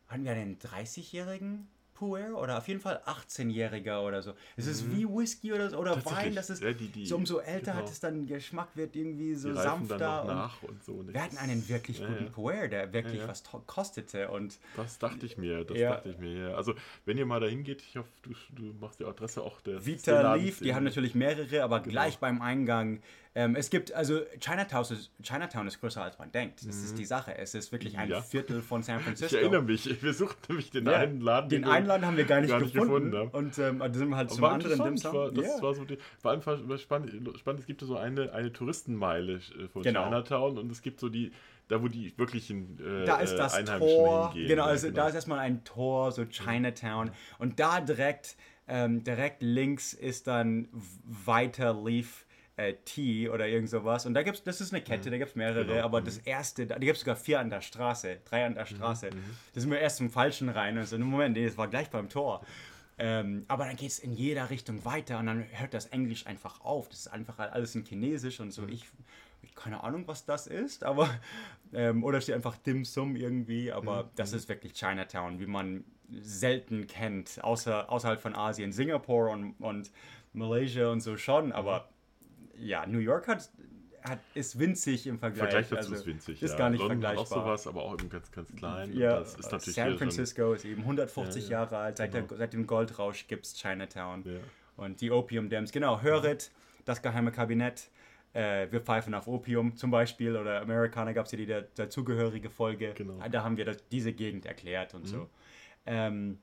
hatten wir einen 30-jährigen Puer oder auf jeden Fall 18-jähriger oder so. Es ist wie Whisky oder so, oder Mhm. Wein, das ist Ja, die- die- so umso älter genau. hat es dann Geschmack wird irgendwie so sanfter dann und nach und so. ne? wir hatten einen wirklich Ja, guten ja. Puer, der wirklich Ja, was kostete und Das dachte ich mir, das dachte ich mir. Also, wenn ihr mal dahin geht, ich hoffe, du, du machst die Adresse auch des Vita Leaf, die haben natürlich mehrere, aber Genau. gleich beim Eingang. Ähm, es gibt, also Chinatown ist, Chinatown ist größer als man denkt. Das ist die Sache. Es ist wirklich ein Mhm. Ja. Viertel von San Ich Francisco. erinnere mich, wir suchten nämlich den Ja, einen Laden. den wir einen Laden haben wir gar nicht, gefunden. haben. Und ähm, da sind wir halt zum anderen Dimsum. war, das Ja. war so die, vor allem war spannend, spannend, es gibt so eine, eine Touristenmeile äh, von Genau. Chinatown und es gibt so die, da wo die wirklichen äh, Da ist äh, das Einheimischen Tor, hingehen. genau, ja, also da ist erstmal ein Tor, so Chinatown. Und da direkt, ähm, direkt links ist dann weiter Leaf äh, Tea oder irgend sowas. Und da gibt's, das ist eine Kette, da gibt es mehrere, Genau, aber das erste, da gibt es sogar vier an der Straße, drei an der Straße. Da sind wir erst zum Falschen rein und so, Moment, nee, das war gleich beim Tor. Ähm, aber dann geht es in jeder Richtung weiter und dann hört das Englisch einfach auf. Das ist einfach alles in Chinesisch und so. Ich, ich keine Ahnung, was das ist, aber ähm, oder steht einfach Dim Sum irgendwie, aber das ist wirklich Chinatown, wie man selten kennt, außer außerhalb von Asien, Singapur und, und Malaysia und so schon, aber ja, New York hat, hat ist winzig im Vergleich. Vergleich dazu also ist winzig. Ist ja. gar nicht London hat vergleichbar. auch sowas, aber auch eben ganz, ganz klein. Ja, das ist natürlich San Francisco ist eben 150 Ja, ja. Jahre alt, seit, Genau. der, seit dem Goldrausch gibt es Chinatown. Und die Opium Dams, genau, Höret, das geheime Kabinett, äh, wir pfeifen auf Opium zum Beispiel, oder Amerikaner gab es ja die da- dazugehörige Folge. Genau. Mhm. Da haben wir das, diese Gegend erklärt und so. Ähm,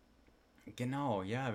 genau, ja.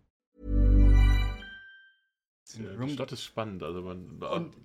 Ja, die Stadt ist spannend. Also man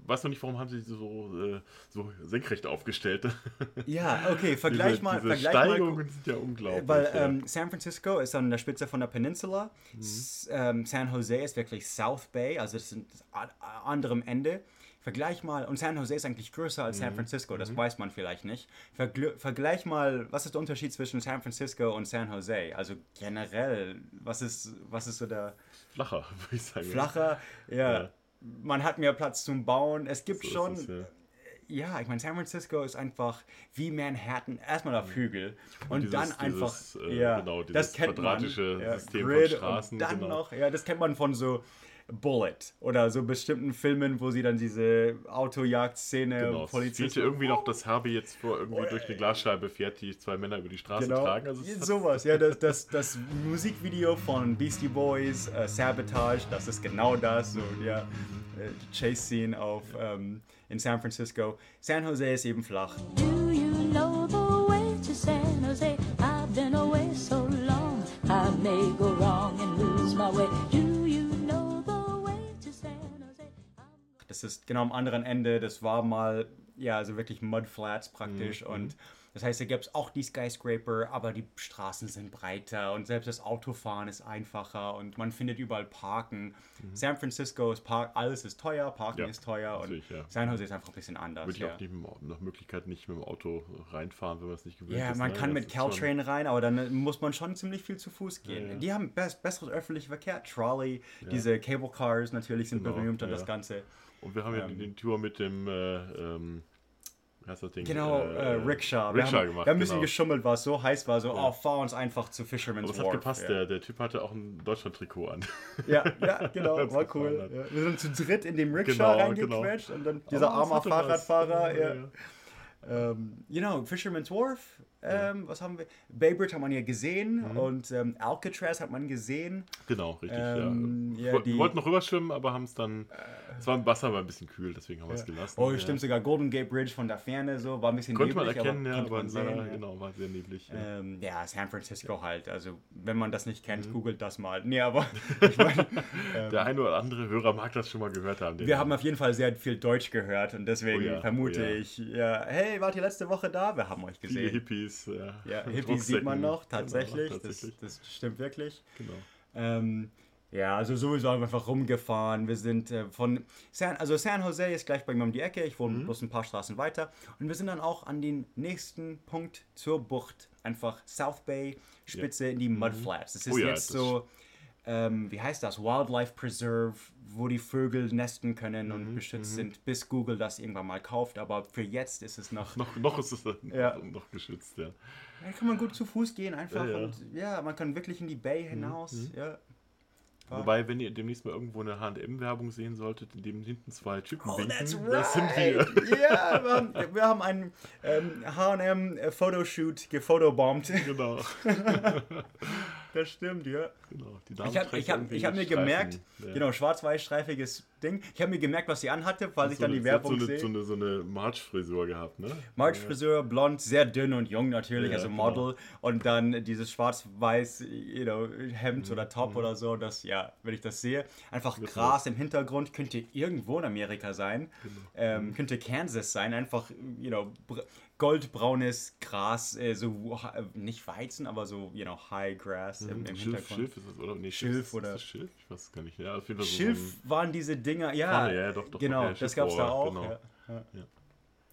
weiß noch nicht, warum haben sie so, äh, so senkrecht aufgestellt. Ja, okay, vergleich diese, mal. diese vergleich mal Steigungen sind ja unglaublich. Weil ja. ähm, San Francisco ist an der Spitze von der Peninsula. S- ähm, San Jose ist wirklich South Bay, also das ist das a- a- anderem Ende. Vergleich mal, und San Jose ist eigentlich größer als San Francisco, das weiß man vielleicht nicht. Vergl vergleich mal, was ist der Unterschied zwischen San Francisco und San Jose? Also generell, was ist, was ist so der flacher, würde ich sagen. flacher? Ja, Ja. man hat mehr Platz zum Bauen. Es gibt So schon, es, ja. ja, ich meine, San Francisco ist einfach wie Manhattan, erstmal auf Hügel und, dieses- dann einfach, dieses, äh, ja, genau, dieses das kennt quadratische man, System von Grid Straßen, und dann genau. noch, ja, das kennt man von so Bullet oder so bestimmten Filmen, wo sie dann diese Autojagd-Szene, Genau, es Polizisten, fehlte irgendwie noch, dass Harvey jetzt vor irgendwie durch eine Glasscheibe fährt, die zwei Männer über die Straße Genau, tragen. Also es sowas, ja, das, das, das Musikvideo von Beastie Boys, äh, Sabotage, das ist genau das, so, ja, äh, die Chase-Scene auf, ähm, in San Francisco. San Jose ist eben flach. Do you know the way to San Jose? I've been away so long. I may go wrong and lose my way. Das ist genau am anderen Ende. Das war mal, ja, also wirklich Mudflats praktisch. Mhm, Und das heißt, da gibt es auch die Skyscraper, aber die Straßen sind breiter und selbst das Autofahren ist einfacher und man findet überall Parken. San Francisco ist Park, alles ist teuer, Parken Mhm. Ja, ist teuer und natürlich, ja. San Jose ist einfach ein bisschen anders. Würde ich Ja, auch nicht nach Möglichkeit nicht mit dem Auto reinfahren, wenn man es nicht gewöhnt ja ist. man ne? kann Das mit Caltrain rein, aber dann muss man schon ziemlich viel zu Fuß gehen. Ja, ja. Die haben bess besseres öffentlicher Verkehr. Trolley, diese Cable Cars natürlich sind Genau, berühmt und ja, das ja. Ganze. Und wir haben ja den Tour mit dem, äh, ähm, wie heißt das Ding? Genau, äh, Rickshaw. Wir Rickshaw haben, gemacht, wir haben ein bisschen genau. geschummelt, es so heiß war. So, oh, fahr uns einfach zu Fisherman's Aber es hat Wharf. gepasst, ja. der, der Typ hatte auch ein Deutschland-Trikot an. Ja, ja, genau, war cool. hat. Ja. Wir sind zu dritt in dem Rickshaw Genau, reingequetscht und dann dieser es arme. Fahrradfahrer. Ja, Ja. ja. Ähm, you know, Fisherman's Wharf, ähm, was haben wir? Bay Bridge hat man ja gesehen und ähm, Alcatraz hat man gesehen. Genau, richtig. Ähm, ja. ja, Wir die- wollten noch rüberschwimmen, aber haben es dann. Es war im Wasser war ein bisschen kühl, deswegen haben wir es gelassen. Oh, stimmt, sogar Golden Gate Bridge von der Ferne so, war ein bisschen Konnte man neblig, erkennen, ja, konnte aber man sehen, leider, ja. genau, war sehr neblig. Ja. Ähm, San Francisco halt. Also, wenn man das nicht Mhm. kennt, googelt das mal. Nee, aber ich meine, Der eine oder andere Hörer mag das schon mal gehört haben. wir haben auf jeden Fall sehr viel Deutsch gehört und deswegen Oh ja, vermute oh ich, ja, hey, wart ihr letzte Woche da? Wir haben euch viele gesehen. Hippies. Ja, Ja, und Hippies sieht man noch, tatsächlich. Genau, tatsächlich. Das, das stimmt wirklich. genau. Ähm, ja, also sowieso einfach rumgefahren. Wir sind äh, von San, also San Jose ist gleich bei mir um die Ecke. Ich wohne bloß ein paar Straßen weiter. Und wir sind dann auch an den nächsten Punkt zur Bucht. Einfach South Bay, Spitze in die Mudflats. Das ist Oh ja, jetzt das- so, ähm, wie heißt das? Wildlife Preserve, wo die Vögel nesten können und beschützt sind, bis Google das irgendwann mal kauft. Aber für jetzt ist es noch Noch, noch ist es Ja. noch, geschützt, ja. da kann man gut zu Fuß gehen einfach Ja, und ja, man kann wirklich in die Bay hinaus. Ja. Wobei, wenn ihr demnächst mal irgendwo eine H&M-Werbung sehen solltet, in dem hinten zwei Typen Oh, winken, that's das sind wir. right. Ja, wir haben, wir haben einen ähm, H&M Fotoshoot gefotobombt. genau, Das stimmt, ja. Genau. Die Dame Ich habe hab, hab mir gemerkt, Ja. genau, schwarz-weiß-streifiges Ding. Ich habe mir gemerkt, was sie anhatte, falls ich so dann die Werbung so eine, sehe. so eine, so eine March-Frisur gehabt, ne? March-Friseur, blond, sehr dünn und jung natürlich, Ja, also genau. Model. Und dann dieses schwarz-weiß you know, Hemd oder Top Mhm. oder so. Das, ja, wenn ich das sehe. Einfach Gras im Hintergrund. Könnte irgendwo in Amerika sein. Genau. Ähm, könnte Kansas sein. Einfach, you know, br- goldbraunes Gras. Äh, so, äh, nicht Weizen, aber so, you know, High Grass im, im Schilf, Hintergrund. Schilf ist das, oder? Nee, Schilf ist, oder- Schilf? Ich weiß es gar nicht. Ja, so Schilf So waren diese Dinger, ja. Vorne, ja, doch, doch, Genau, doch, ja, das gab es da auch. genau. Ja.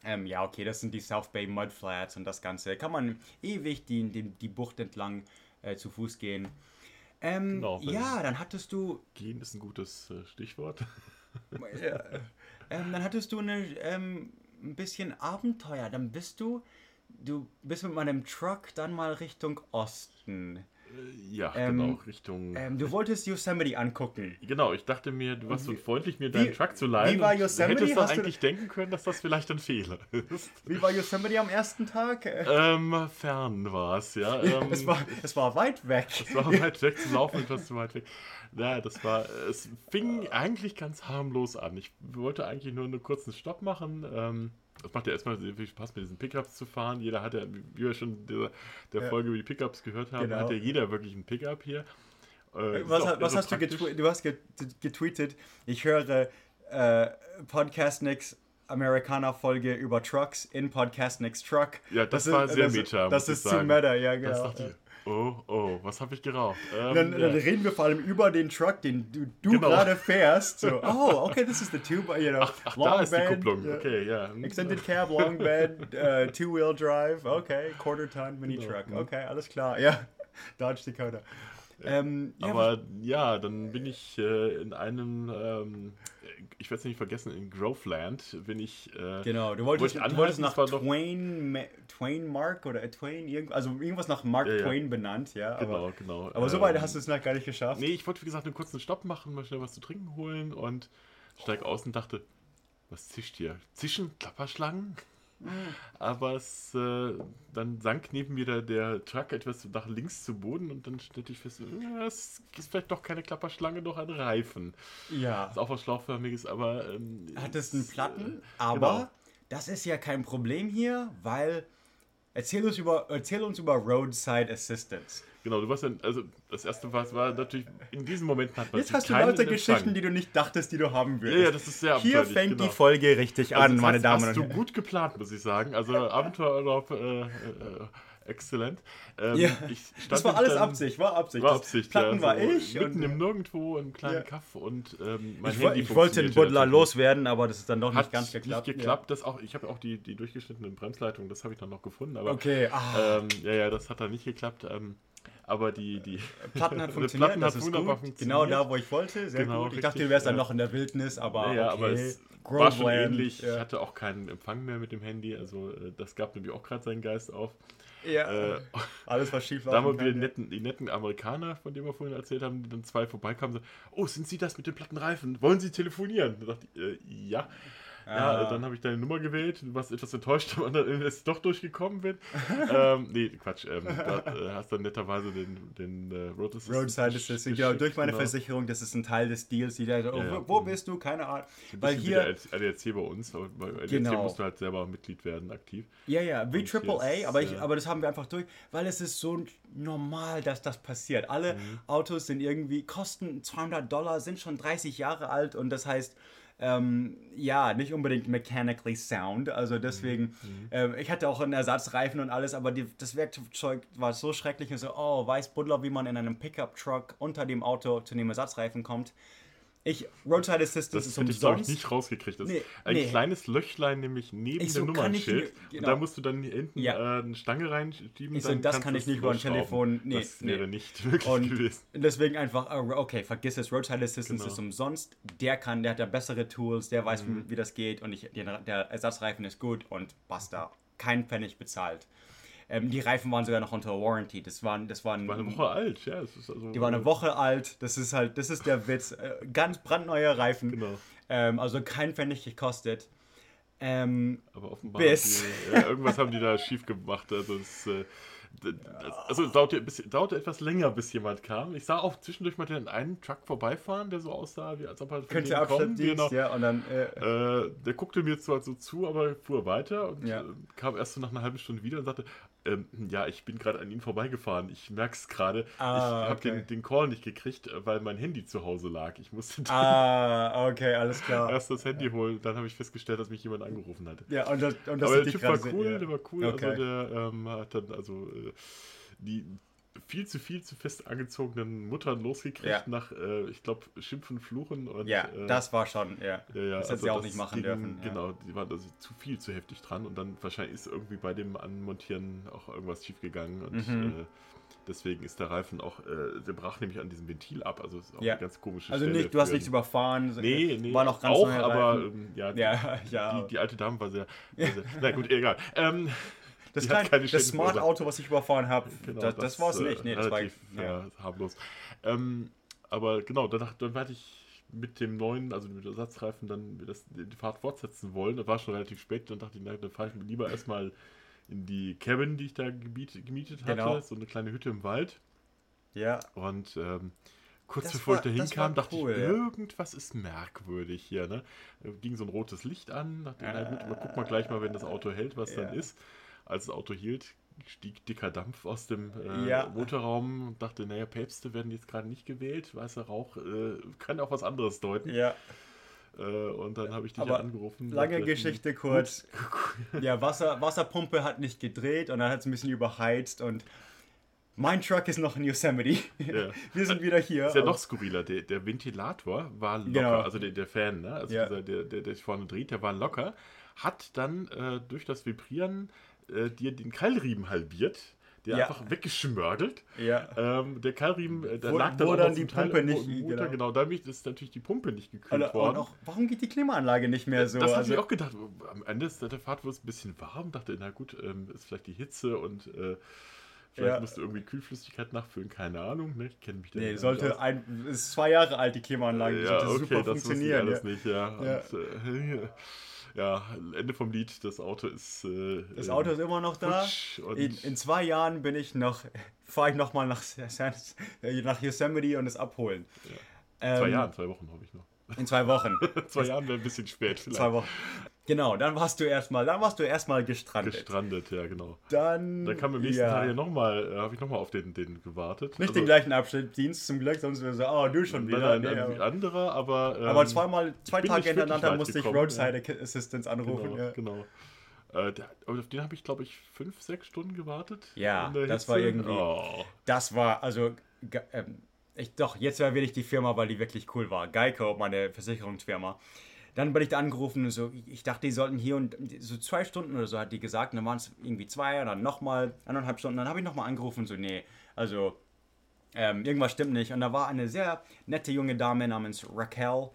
Ähm, ja, okay, das sind die South Bay Mudflats und das Ganze. Kann man ewig die, die, die Bucht entlang äh, zu Fuß gehen. Ähm, Genau, ja, dann hattest du, Gehen ist ein gutes äh, Stichwort. ja, ähm, dann hattest du eine, ähm, ein bisschen Abenteuer. Dann bist du, du bist mit meinem Truck dann mal Richtung Osten. Ja, Ähm, genau, Richtung... Ähm, du wolltest Yosemite angucken. Genau, ich dachte mir, du warst so freundlich, mir deinen Truck zu leihen. wie war du Yosemite? hättest doch Hast du- eigentlich denken können, dass das vielleicht ein Fehler ist. Wie war Yosemite am ersten Tag? Äh, ähm, fern war es, ja. Ähm, es, war, es war weit weg. Es war weit weg zum Laufen, etwas zu weit weg. Ja, das war, es fing eigentlich ganz harmlos an. Ich wollte eigentlich nur einen kurzen Stopp machen. Ähm, es macht ja erstmal sehr viel Spaß, mit diesen Pickups zu fahren. Jeder hat ja, wie wir schon der, der Folge über die Pickups gehört haben, Genau. hat ja jeder wirklich einen Pickup hier. Äh, ist Was, hat- was hast du getweetet? Du hast get getweetet, ich höre äh, Podcast Nix Amerikaner-Folge über Trucks in Podcast Nix Truck. Ja, das war sehr das, meta, Das ist zu meta, ja, Das genau. dachte ich, oh, oh, was habe ich geraucht? Ähm, Dann, ja. dann reden wir vor allem über den Truck, den du, du Genau. gerade fährst. So, oh, okay, this is the two, you know, Ach, da ist die bed, Kupplung. ja. Okay, ja. Extended Cab, Long Bed, äh, Two-Wheel Drive, okay, Quarter Ton Mini Genau. Truck, okay, alles klar, ja, Dodge Dakota. Ähm, ja, Aber ja, dann bin ich äh, in einem, ähm, ich werde es nicht vergessen, in Groveland bin ich. Äh, Genau, du wolltest, wollte du wolltest nach doch- Twain, Twain Mark oder Twain, irgend, also irgendwas nach Mark Ja, ja. Twain benannt, ja. Genau, aber, genau. aber so weit ähm, hast du es noch gar nicht geschafft. Nee, ich wollte wie gesagt einen kurzen Stopp machen, mal schnell was zu trinken holen und steig aus und dachte, was zischt hier? Zischen Klapperschlangen? Mhm. Aber es, äh, dann sank neben mir der, der Truck etwas nach links zu Boden und dann stellte ich fest, äh, es ist vielleicht doch keine Klapperschlange, doch ein Reifen. Ja. Ist auch was Schlauchförmiges, aber. Ähm, Hattest einen es, Platten, äh, aber genau. das ist ja kein Problem hier, weil erzähl uns über, erzähl uns über Roadside Assistance. Genau, du warst ja, also das erste war, es war natürlich, in diesem Moment hat man Jetzt hast du lauter. Geschichten, die du nicht dachtest, die du haben würdest. Ja, ja, das ist sehr Hier fängt genau. die Folge richtig Also an, das meine hast, Damen hast und du gut geplant, muss ich sagen. Also Abenteuerurlaub, äh, äh, exzellent. Ähm, Ja, Das war alles dann- Absicht, war Absicht. War Das Absicht, Platten ja, war so ich. Mitten und, im Nirgendwo, im kleinen Ja. Kaff und ähm, mein ich, Handy ich wollte den Buddler loswerden, aber das ist dann doch Hat nicht ganz geklappt. Nicht geklappt, das auch, ich habe auch die, die durchgeschnittenen Bremsleitungen, das habe ich dann noch gefunden. Aber, Okay, ah. ähm, ja, ja, das hat dann nicht geklappt. Ähm, aber die, die Platten hat funktioniert, Platten das hat ist wunderbar gut. funktioniert. Genau da, wo ich wollte, sehr Genau, gut. Ich dachte, du wärst dann ja. noch in der Wildnis, aber Ja, ja, okay. aber es war schon Groveland, ähnlich. Ich ja. hatte auch keinen Empfang mehr mit dem Handy. Also äh, das gab nämlich auch gerade seinen Geist auf. Ja, Äh, alles was schief da haben wir wieder die netten, die netten Amerikaner, von denen wir vorhin erzählt haben, die dann zwei vorbeikamen und so, oh, sind Sie das mit den platten Reifen? Wollen Sie telefonieren? Da dachte ich, äh, ja. Ja, dann habe ich deine Nummer gewählt, warst etwas enttäuscht, dann ist doch durchgekommen bin. ähm, nee, Quatsch. Ähm, da äh, hast dann netterweise den, den äh, Road Assistant Roadside Assistant, genau, geschickt, durch meine genau. Versicherung, das ist ein Teil des Deals. Die da, oh, Ja, ja. wo, wo bist du? Keine Ahnung. Weil hier, ADAC bei uns, aber bei ADAC Genau. musst du halt selber Mitglied werden, aktiv. ja, ja, wie AAA, aber, ich, aber das haben wir einfach durch, weil es ist so normal, dass das passiert. Alle Mhm. Autos sind irgendwie, kosten 200 Dollar, sind schon 30 Jahre alt und das heißt, ähm, ja, nicht unbedingt mechanically sound. Also deswegen, Mhm. ähm, ich hatte auch einen Ersatzreifen und alles, aber die, das Werkzeug war so schrecklich und so, oh, weiß Buddler, wie man in einem Pickup-Truck unter dem Auto zu dem Ersatzreifen kommt. Ich, Roadside Assistance Das ist hätte ich, glaube ich, umsonst. nicht rausgekriegt. Das Nee, ist ein nee. kleines Löchlein nämlich neben so, dem Nummernschild. mir- Und genau. da musst du dann hinten Ja. äh, eine Stange reinschieben. Ich so, dann das kann ich nicht über ein. Telefon- nee, das wäre nicht möglich Und gewesen. deswegen einfach, oh, okay, vergiss es, Roadside Assistance Genau. ist umsonst. Der kann, der hat da bessere Tools, der weiß, Mhm. wie, wie das geht und ich, der, der Ersatzreifen ist gut und basta. Kein Pfennig bezahlt. Ähm, die Reifen waren sogar noch unter Warranty. Das waren, das waren, War eine Woche alt, ja. Ist also, die waren eine Woche alt. Das ist halt, das ist der Witz. Äh, ganz brandneue Reifen. Genau. Ähm, also kein Pfennig gekostet. Ähm, Aber offenbar. Bis. Die, ja, irgendwas haben die da schief gemacht. Also, es, äh, das, also es dauerte, bis, dauerte etwas länger, bis jemand kam. Ich sah auch zwischendurch mal den einen Truck vorbeifahren, der so aussah, wie als ob er von denen kommt. Genau. ja, und dann, äh, Äh, der guckte mir zwar so zu, aber fuhr weiter und Ja. äh, kam erst so nach einer halben Stunde wieder und sagte, ähm, ja, ich bin gerade an Ihnen vorbeigefahren. Ich merke es gerade. Ah, ich habe okay. den, den Call nicht gekriegt, äh, weil mein Handy zu Hause lag. Ich musste ah, okay, alles klar. erst das Handy holen. Dann habe ich festgestellt, dass mich jemand angerufen hatte. Ja, und das, und das Aber der Typ war cool, ja. der war cool. Okay. Also der ähm, hat dann also äh, die viel zu viel zu fest angezogenen Muttern losgekriegt Ja. nach, äh, ich glaube, Schimpfen, Fluchen und Ja, äh, das war schon, ja. ja, ja, das hätte also sie auch nicht machen ging- dürfen. Genau, die waren also zu viel, zu heftig dran und dann wahrscheinlich ist irgendwie bei dem Anmontieren auch irgendwas schief gegangen und Mhm. äh, deswegen ist der Reifen auch, äh, der brach nämlich an diesem Ventil ab, also ist auch eine ganz komische Also Stelle. nicht, du hast nichts überfahren. so- Nee, nee, War noch ganz auch, aber ähm, ja, Ja, ja. Die, die alte Dame war sehr, sehr, sehr na gut, egal. Ähm, das keine das Smart. Auto, was ich überfahren habe, Genau, das, das war es äh, nicht. Nee, das war, relativ ja. äh, harmlos. Ähm, aber genau, danach, dann werde ich mit dem neuen, also mit Ersatzreifen, dann das, die Fahrt fortsetzen wollen. Das war schon relativ spät. Dann dachte ich, na, dann fahre ich lieber erstmal in die Cabin, die ich da gebiet, gemietet hatte. Genau. So eine kleine Hütte im Wald. ja. Und ähm, kurz Das bevor war- ich da hinkam, dachte cool, ich, ja. irgendwas ist merkwürdig hier. Ne? Da ging so ein rotes Licht an. Dachte, na gut, guck mal gleich mal, wenn das Auto hält, was Ja. dann ist. Als das Auto hielt, stieg dicker Dampf aus dem äh, Ja. Motorraum und dachte, naja, Päpste werden jetzt gerade nicht gewählt. Weißer Rauch äh, kann auch was anderes deuten. ja. Äh, und dann habe ich dich Aber angerufen. Lange Geschichte kurz. Ja, Wasser, Wasserpumpe hat nicht gedreht und dann hat es ein bisschen überheizt und mein Truck ist noch in Yosemite. Ja. Wir sind wieder hier. Ist ja noch skurriler. Der, der Ventilator war locker, Genau. also der, der Fan, ne? also Ja. dieser, der, der, der sich vorne dreht, der war locker, hat dann äh, durch das Vibrieren äh, dir den Keilriemen halbiert, der Ja. einfach weggeschmörgelt. Ja. Ähm, der Keilriemen, äh, der Wo- lag dann wo dann die Teil Pumpe nicht- Motor, genau. genau, damit ist natürlich die Pumpe nicht gekühlt und worden. auch, warum geht die Klimaanlage nicht mehr so? das habe Also- ich auch gedacht. Am Ende ist- der Fahrt wurde es ein bisschen warm. Dachte, na gut, ähm, ist vielleicht die Hitze und äh, vielleicht Ja. musst du irgendwie Kühlflüssigkeit nachfüllen. Keine Ahnung. Ne? Ich kenne mich da Nee, nicht sollte aus. ein, ist zwei Jahre alt, die Klimaanlage. Ja, sollte okay, super das funktionieren. alles ja. nicht, ja. Ja. Und, äh, ja, Ende vom Lied, das Auto ist. Äh, Das Auto ist immer noch da. In, in zwei Jahren bin ich noch, fahre ich nochmal nach, äh, nach Yosemite und es abholen. Zwei Ähm, Jahren, zwei Wochen habe ich noch. In zwei Wochen. Zwei Jahren wäre ein bisschen spät vielleicht. zwei Wochen. Genau, dann warst du erstmal, dann warst du erstmal gestrandet. Gestrandet, ja, genau. Dann. Dann kam am nächsten ja. Tag ja nochmal, äh, habe ich nochmal auf den, den gewartet. Nicht Also, den gleichen Abschnittdienst zum Glück, sonst wäre so, oh, du schon Nein, wieder. nein, Nee, ein aber, anderer, aber. Ähm, aber zweimal, zwei Tage hintereinander musste ich Roadside Assistance anrufen. Genau, ja. genau. Äh, der, auf den habe ich, glaube ich, fünf, sechs Stunden gewartet. Ja, das Hitze. war irgendwie- Oh. Das war, also, ähm, ich, doch, jetzt erwähne ich die Firma, weil die wirklich cool war. Geico, meine Versicherungsfirma. Dann bin ich da angerufen und so, ich dachte, die sollten hier und so zwei Stunden oder so, hat die gesagt. Und dann waren es irgendwie zwei und dann nochmal eineinhalb Stunden. Dann habe ich nochmal angerufen und so, nee, also, ähm, irgendwas stimmt nicht. Und da war eine sehr nette junge Dame namens Raquel.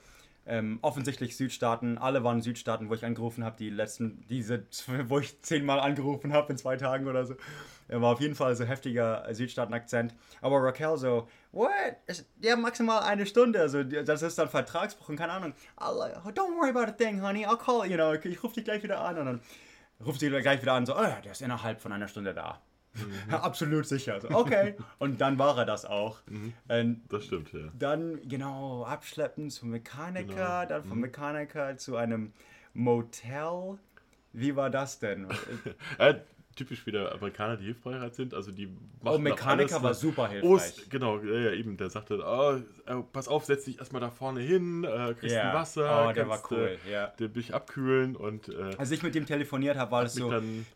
Ähm, offensichtlich Südstaaten. Alle waren Südstaaten, wo ich angerufen habe. Die letzten, diese, wo ich zehnmal angerufen habe in zwei Tagen oder so. War auf jeden Fall so heftiger Südstaaten-Akzent. Aber Raquel so, what? Ja, maximal eine Stunde. Also, das ist dann Vertragsbruch und keine Ahnung. I'll, uh, don't worry about a thing, honey. I'll call, you know, ich rufe dich gleich wieder an. Und dann ruft sie gleich wieder an, so, oh ja, der ist innerhalb von einer Stunde da. Absolut sicher. So, okay. Und dann war er das auch. Und Das stimmt, ja. dann, genau, abschleppen zum Mechaniker, Genau. dann vom Mechaniker zu einem Motel. Wie war das denn? Typisch wieder Amerikaner, die hilfsbereit sind. Also die Oh, Mechaniker war super hilfreich. s- genau, ja, eben. Der sagte, oh, äh, pass auf, setz dich erstmal da vorne hin, äh, kriegst Ja. ein Wasser, Oh, der war cool, äh, der dich abkühlen und äh, Als ich mit ihm telefoniert habe, war das so,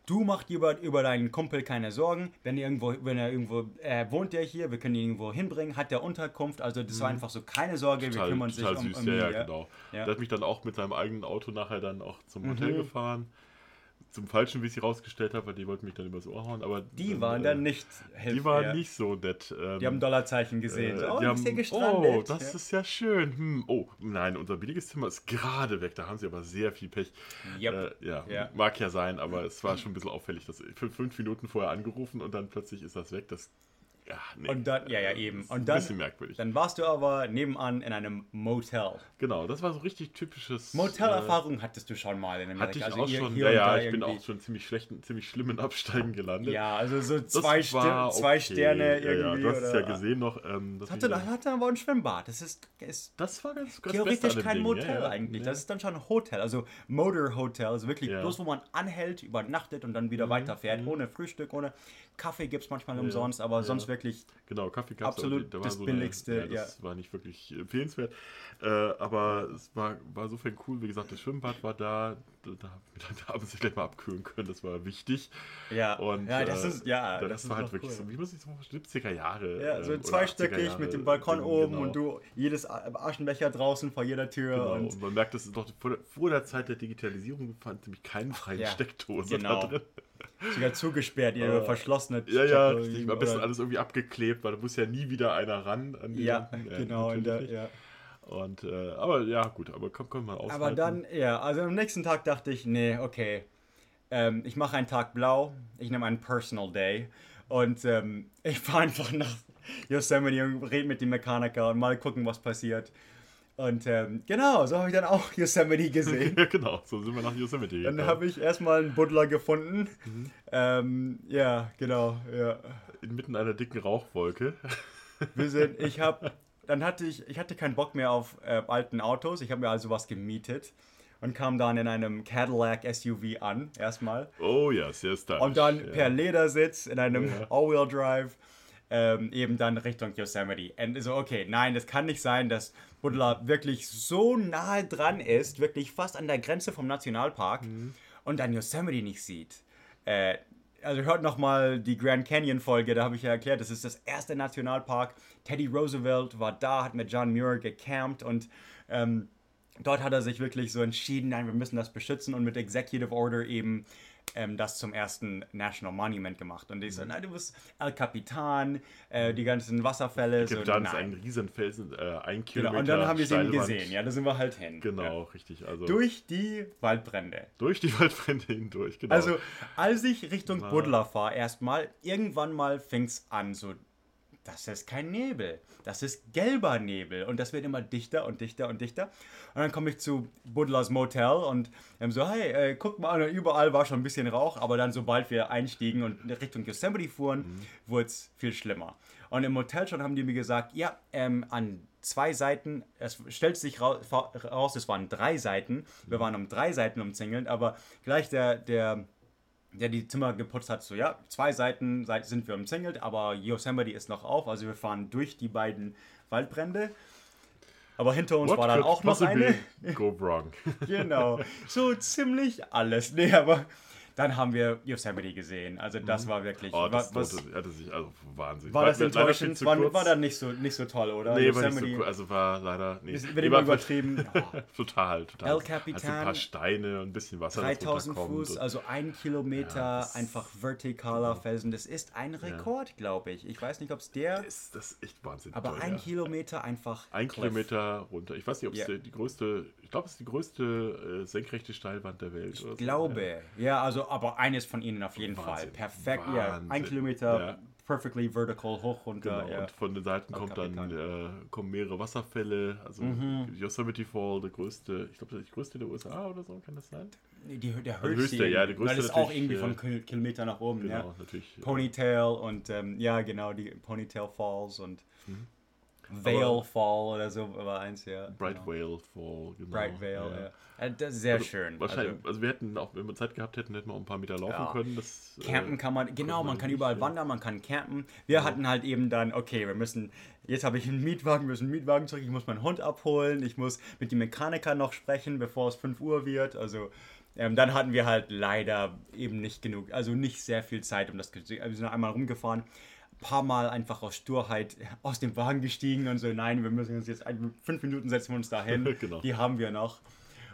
du mach dir über, über deinen Kumpel keine Sorgen. Wenn, er irgendwo, wenn er irgendwo äh, wohnt, der hier, wir können ihn irgendwo hinbringen, hat der Unterkunft. Also das war einfach so, keine Sorge, wir Mhm. total, kümmern uns total um, süß, um ja, ja, genau. Ja. Mhm. Der hat mich dann auch mit seinem eigenen Auto nachher dann auch zum Hotel gefahren. Zum Falschen, wie ich sie rausgestellt habe, weil die wollten mich dann übers Ohr hauen, aber Die dann, waren äh, dann nicht Die hilfreich. waren nicht so nett. Ähm, Die haben Dollarzeichen gesehen. äh, oh, die haben, gestrandet. oh, das ja. ist ja schön. Hm, oh, nein, unser billiges Zimmer ist gerade weg. Da haben sie aber sehr viel Pech. Yep. Äh, ja, Ja. mag ja sein, aber es war schon ein bisschen auffällig. Dass fünf, fünf Minuten vorher angerufen und dann plötzlich ist das weg. Das, ja, nee. Und dann, ja, ja, eben. Das ist Und ein dann, bisschen merkwürdig. dann warst du aber nebenan in einem Motel. genau, das war so richtig typisches. Motelerfahrung hattest du schon mal in Äh, Amerika. hatte ich also auch hier- schon. hier Ja, ja, ich bin irgendwie. auch schon ziemlich schlechten, ziemlich schlimmen Absteigen gelandet. Ja, also so zwei, Ster war zwei okay. Sterne Ja, ja, irgendwie. du hast es ja oder- gesehen noch. Ähm, das Hatte, wieder- hatte aber ein Schwimmbad. Das ist, ist das war ganz, ganz theoretisch kein Ding, Motel ja, ja. eigentlich. Ja. Das ist dann schon ein Hotel, also Motor Hotel. Also wirklich Ja. bloß, wo man anhält, übernachtet und dann Mhm, wieder weiterfährt. Ohne Frühstück, ohne Kaffee gibt es manchmal umsonst, aber sonst wirklich Genau, Kaffee gab's Absolut aber da war das so Billigste, Eine, ja, das war nicht wirklich empfehlenswert. Äh, aber es war, war insofern cool. Wie gesagt, das Schwimmbad war da. Da, da, haben sie sich gleich mal abkühlen können. Das war wichtig. Ja, Und, ja, das äh, ist, ja, das, das, ist war halt wirklich cool. so, wie muss ich es vorstellen, 70er Jahre. Ja, so ähm, zweistöckig 80er mit dem Balkon Ding, oben genau. und du jedes Aschenbecher draußen vor jeder Tür Genau. und Und man merkt, das ist noch vor der, vor der Zeit der Digitalisierung fand nämlich keine freien Ja, Steckdose genau. da drin. Sogar zugesperrt, ihre verschlossene Ja, ja, richtig. Am besten alles irgendwie abgeklebt, weil da muss ja nie wieder einer ran. Ja, äh, genau. Der, ja. Und, äh, aber ja, gut, aber kann, kann man aushalten. Aber dann, ja, also am nächsten Tag dachte ich, nee, okay, ähm, ich mache einen Tag blau, ich nehme einen Personal Day und ähm, ich fahre einfach nach Yosemite und rede mit dem Mechaniker und mal gucken, was passiert. Und ähm, genau, so habe ich dann auch Yosemite gesehen. Ja, genau, so sind wir nach Yosemite Dann gekommen. habe ich erstmal einen Buddler gefunden. Mhm. Ähm, ja, genau, ja. Inmitten einer dicken Rauchwolke. Wir sind, ich habe, dann hatte ich, ich hatte keinen Bock mehr auf äh, alten Autos. Ich habe mir also was gemietet und kam dann in einem Cadillac SUV an, erstmal. Oh ja, sehr stylisch. Und dann ja. per Ledersitz in einem Ja. All-Wheel Drive ähm, eben dann Richtung Yosemite. Und so, okay, nein, das kann nicht sein, dass Buddler wirklich so nahe dran ist, wirklich fast an der Grenze vom Nationalpark Mhm. und dann Yosemite nicht sieht. Äh, also hört nochmal die Grand Canyon Folge, da habe ich ja erklärt, das ist das erste Nationalpark. Teddy Roosevelt war da, hat mit John Muir gecampt und ähm, dort hat er sich wirklich so entschieden, nein, wir müssen das beschützen und mit Executive Order eben ähm, das zum ersten National Monument gemacht. Und ich so, nein, du bist El Capitan, äh, die ganzen Wasserfälle. So, Dann ist nein. ein Riesenfelsen, äh, ein Genau, Kilometer und dann haben wir Wand. gesehen, ja, da sind wir halt hin. Genau, Ja. richtig. Also Durch die Waldbrände. durch die Waldbrände hindurch, genau. Also, als ich Richtung Buddler fahre, erstmal, irgendwann mal fing es an, so, das ist kein Nebel, das ist gelber Nebel. Und das wird immer dichter und dichter und dichter. Und dann komme ich zu Buddlers Motel und ähm, so, hey, äh, guck mal, und überall war schon ein bisschen Rauch, aber dann, sobald wir einstiegen und Richtung Yosemite fuhren, wurde es viel schlimmer. Und im Motel schon haben die mir gesagt, ja, ähm, an zwei Seiten, es stellt sich raus, es waren drei Seiten, wir waren um drei Seiten umzingelt, aber gleich der, der der die Zimmer geputzt hat, so ja, zwei Seiten seit- sind wir umzingelt, aber Yosemite ist noch auf, also wir fahren durch die beiden Waldbrände. Aber hinter uns What war dann auch noch eine. Go wrong. Genau. So ziemlich alles. Nee, aber dann haben wir Yosemite gesehen. Also das war wirklich. Oh, das was, was, hatte sich, also Wahnsinn. war das enttäuschend? War, war dann nicht so, nicht so toll, oder? Nee, war nicht so cool. Also war leider. Nee, Wird immer war- übertrieben. Total, total. El Also ein Capitan, paar Steine und ein bisschen Wasser. das 3000 runterkommt Fuß, also ein Kilometer, Ja, das- einfach vertikaler Felsen. Das ist ein Rekord, glaube ich. Ich weiß nicht, ob es der. ist das ist echt wahnsinnig Aber toll, ein ja. Kilometer einfach. Ein. Kilometer runter. Ich weiß nicht, ob es Ja. die, größte, glaube, es ist die größte äh, senkrechte Steilwand der Welt. oder so. Glaube. Ja, also, aber eines von ihnen auf jeden Fall. Wahnsinn. Perfekt, ja. Ein. Kilometer, Ja. perfectly vertical, hoch, runter. Genau, ja. und von den Seiten kommt dann, äh, kommen mehrere Wasserfälle. Also Mhm. Yosemite Fall, der größte, ich glaube, das ist die größte der USA oder so, kann das sein? Die, der Also höchste, höchste, ja, die größte Weil das ist auch irgendwie äh, von Kil Kilometer nach oben, Genau, ja. natürlich. äh, Ponytail und ähm, ja, genau, die Ponytail Falls und Mhm. Vale Fall oder so war eins, ja. Bright genau. Whale Fall, genau. Bright Vale, ja. Äh, Das ist sehr schön. Wahrscheinlich, Also, also, wir hätten auch, wenn wir Zeit gehabt hätten, hätten wir auch ein paar Meter laufen Ja. können. Das, äh, Campen kann man, genau, man man kann nicht, überall ja. wandern, man kann campen. Wir hatten halt eben dann, okay, wir müssen, jetzt habe ich einen Mietwagen, wir müssen einen Mietwagen zurück, ich muss meinen Hund abholen, ich muss mit dem Mechaniker noch sprechen, bevor es 5 Uhr wird. Also ähm, dann hatten wir halt leider eben nicht genug, also nicht sehr viel Zeit, um das, ge- wir sind einmal rumgefahren, paar Mal einfach aus Sturheit aus dem Wagen gestiegen und so, nein, wir müssen uns jetzt, ein, fünf Minuten setzen wir uns da hin, Genau. die haben wir noch.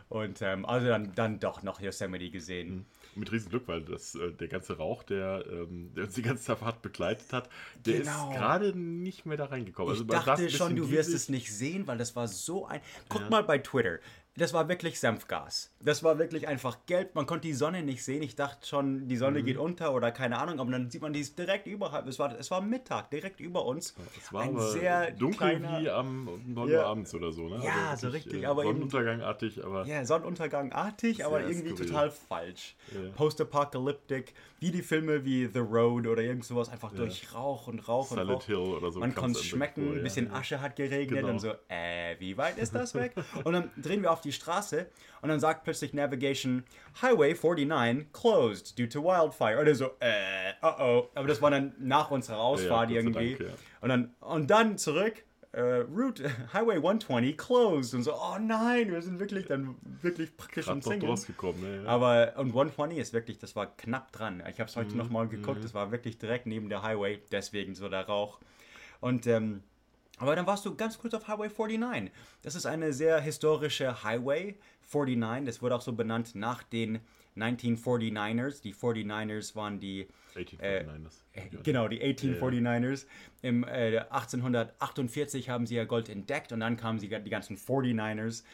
Und ähm, also dann, dann doch noch Yosemite gesehen. Mit riesen Glück, weil das, äh, der ganze Rauch, der, ähm, der uns die ganze Fahrt begleitet hat, der Genau. ist gerade nicht mehr da reingekommen. Ich Also saß ein dachte schon, du wirst es nicht sehen, weil das war so ein. Guck mal bei Twitter. Das war wirklich Senfgas. Das war wirklich einfach gelb. Man konnte die Sonne nicht sehen. Ich dachte schon, die Sonne geht unter oder keine Ahnung. Aber dann sieht man die ist direkt überhalb. Es war, es war Mittag, direkt über uns. Es war ein sehr dunkel kleiner- wie am 9 Ja. Uhr abends oder so. Ne? Ja, so richtig, Äh, aber Sonnenuntergangartig, aber Ja, Sonnenuntergangartig, aber irgendwie skurril. total falsch. Ja. Post-apocalyptic, wie die Filme wie The Road oder irgend sowas, einfach durch Rauch und Rauch und Silent Rauch. Hill oder so Man konnte es schmecken, ein ja. bisschen Asche hat geregnet Genau. und so, äh, wie weit ist das weg? und dann drehen wir auf die Straße und dann sagt plötzlich Navigation, Highway 49 closed due to wildfire. Oder so, äh, uh oh. Aber das war dann nach unserer Ausfahrt Ja, irgendwie. Dank, ja. Und dann, und dann zurück, äh, Route, Highway 120 closed. Und so, oh nein, wir sind wirklich dann wirklich praktisch gerade am noch Singen. rausgekommen. Ne? Ja. Aber, und 120 ist wirklich, das war knapp dran. Ich habe es Mhm, heute noch mal geguckt, das war wirklich direkt neben der Highway, deswegen so der Rauch. Und, ähm, aber dann warst du ganz kurz auf Highway 49. Das ist eine sehr historische Highway 49. Das wurde auch so benannt nach den 1949ers. Die 49ers waren die 1849, das. Genau, die 1849ers. Im äh, 1848 haben sie ja Gold entdeckt und dann kamen sie, die ganzen 49ers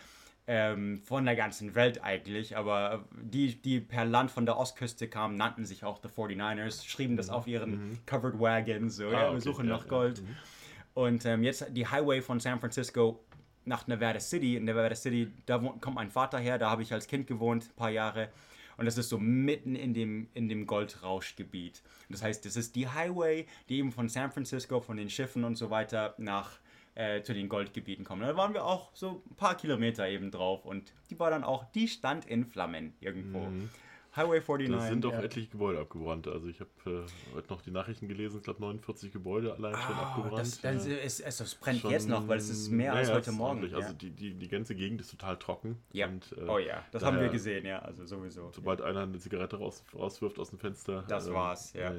ähm, von der ganzen Welt eigentlich. Aber die, die per Land von der Ostküste kamen, nannten sich auch die 49ers, schrieben das auf ihren Covered Wagons. So, ja, wir Mhm. okay, suchen ja, nach ja, Gold. Und ähm, jetzt die Highway von San Francisco nach Nevada City. In Nevada City, da wohnt, kommt mein Vater her, da habe ich als Kind gewohnt, ein paar Jahre. Und das ist so mitten in dem, in dem Goldrauschgebiet. Das heißt, das ist die Highway, die eben von San Francisco, von den Schiffen und so weiter nach äh, zu den Goldgebieten kommen. Da waren wir auch so ein paar Kilometer eben drauf und die war dann auch, die stand in Flammen irgendwo. Highway 49. Da sind doch ja. etliche Gebäude abgebrannt. Also ich habe äh, heute noch die Nachrichten gelesen, ich glaube 49 Gebäude allein schon Ah, abgebrannt. das, das, ist, es, es brennt Schon- jetzt noch, weil es ist mehr Ja, als heute ist Morgen. ordentlich. ja. Also die, die, die ganze Gegend ist total trocken. Ja. Und, äh, oh ja, das haben wir daher, gesehen, ja, also sowieso. Sobald einer eine Zigarette raus, rauswirft aus dem Fenster. Das ähm, war's, ja.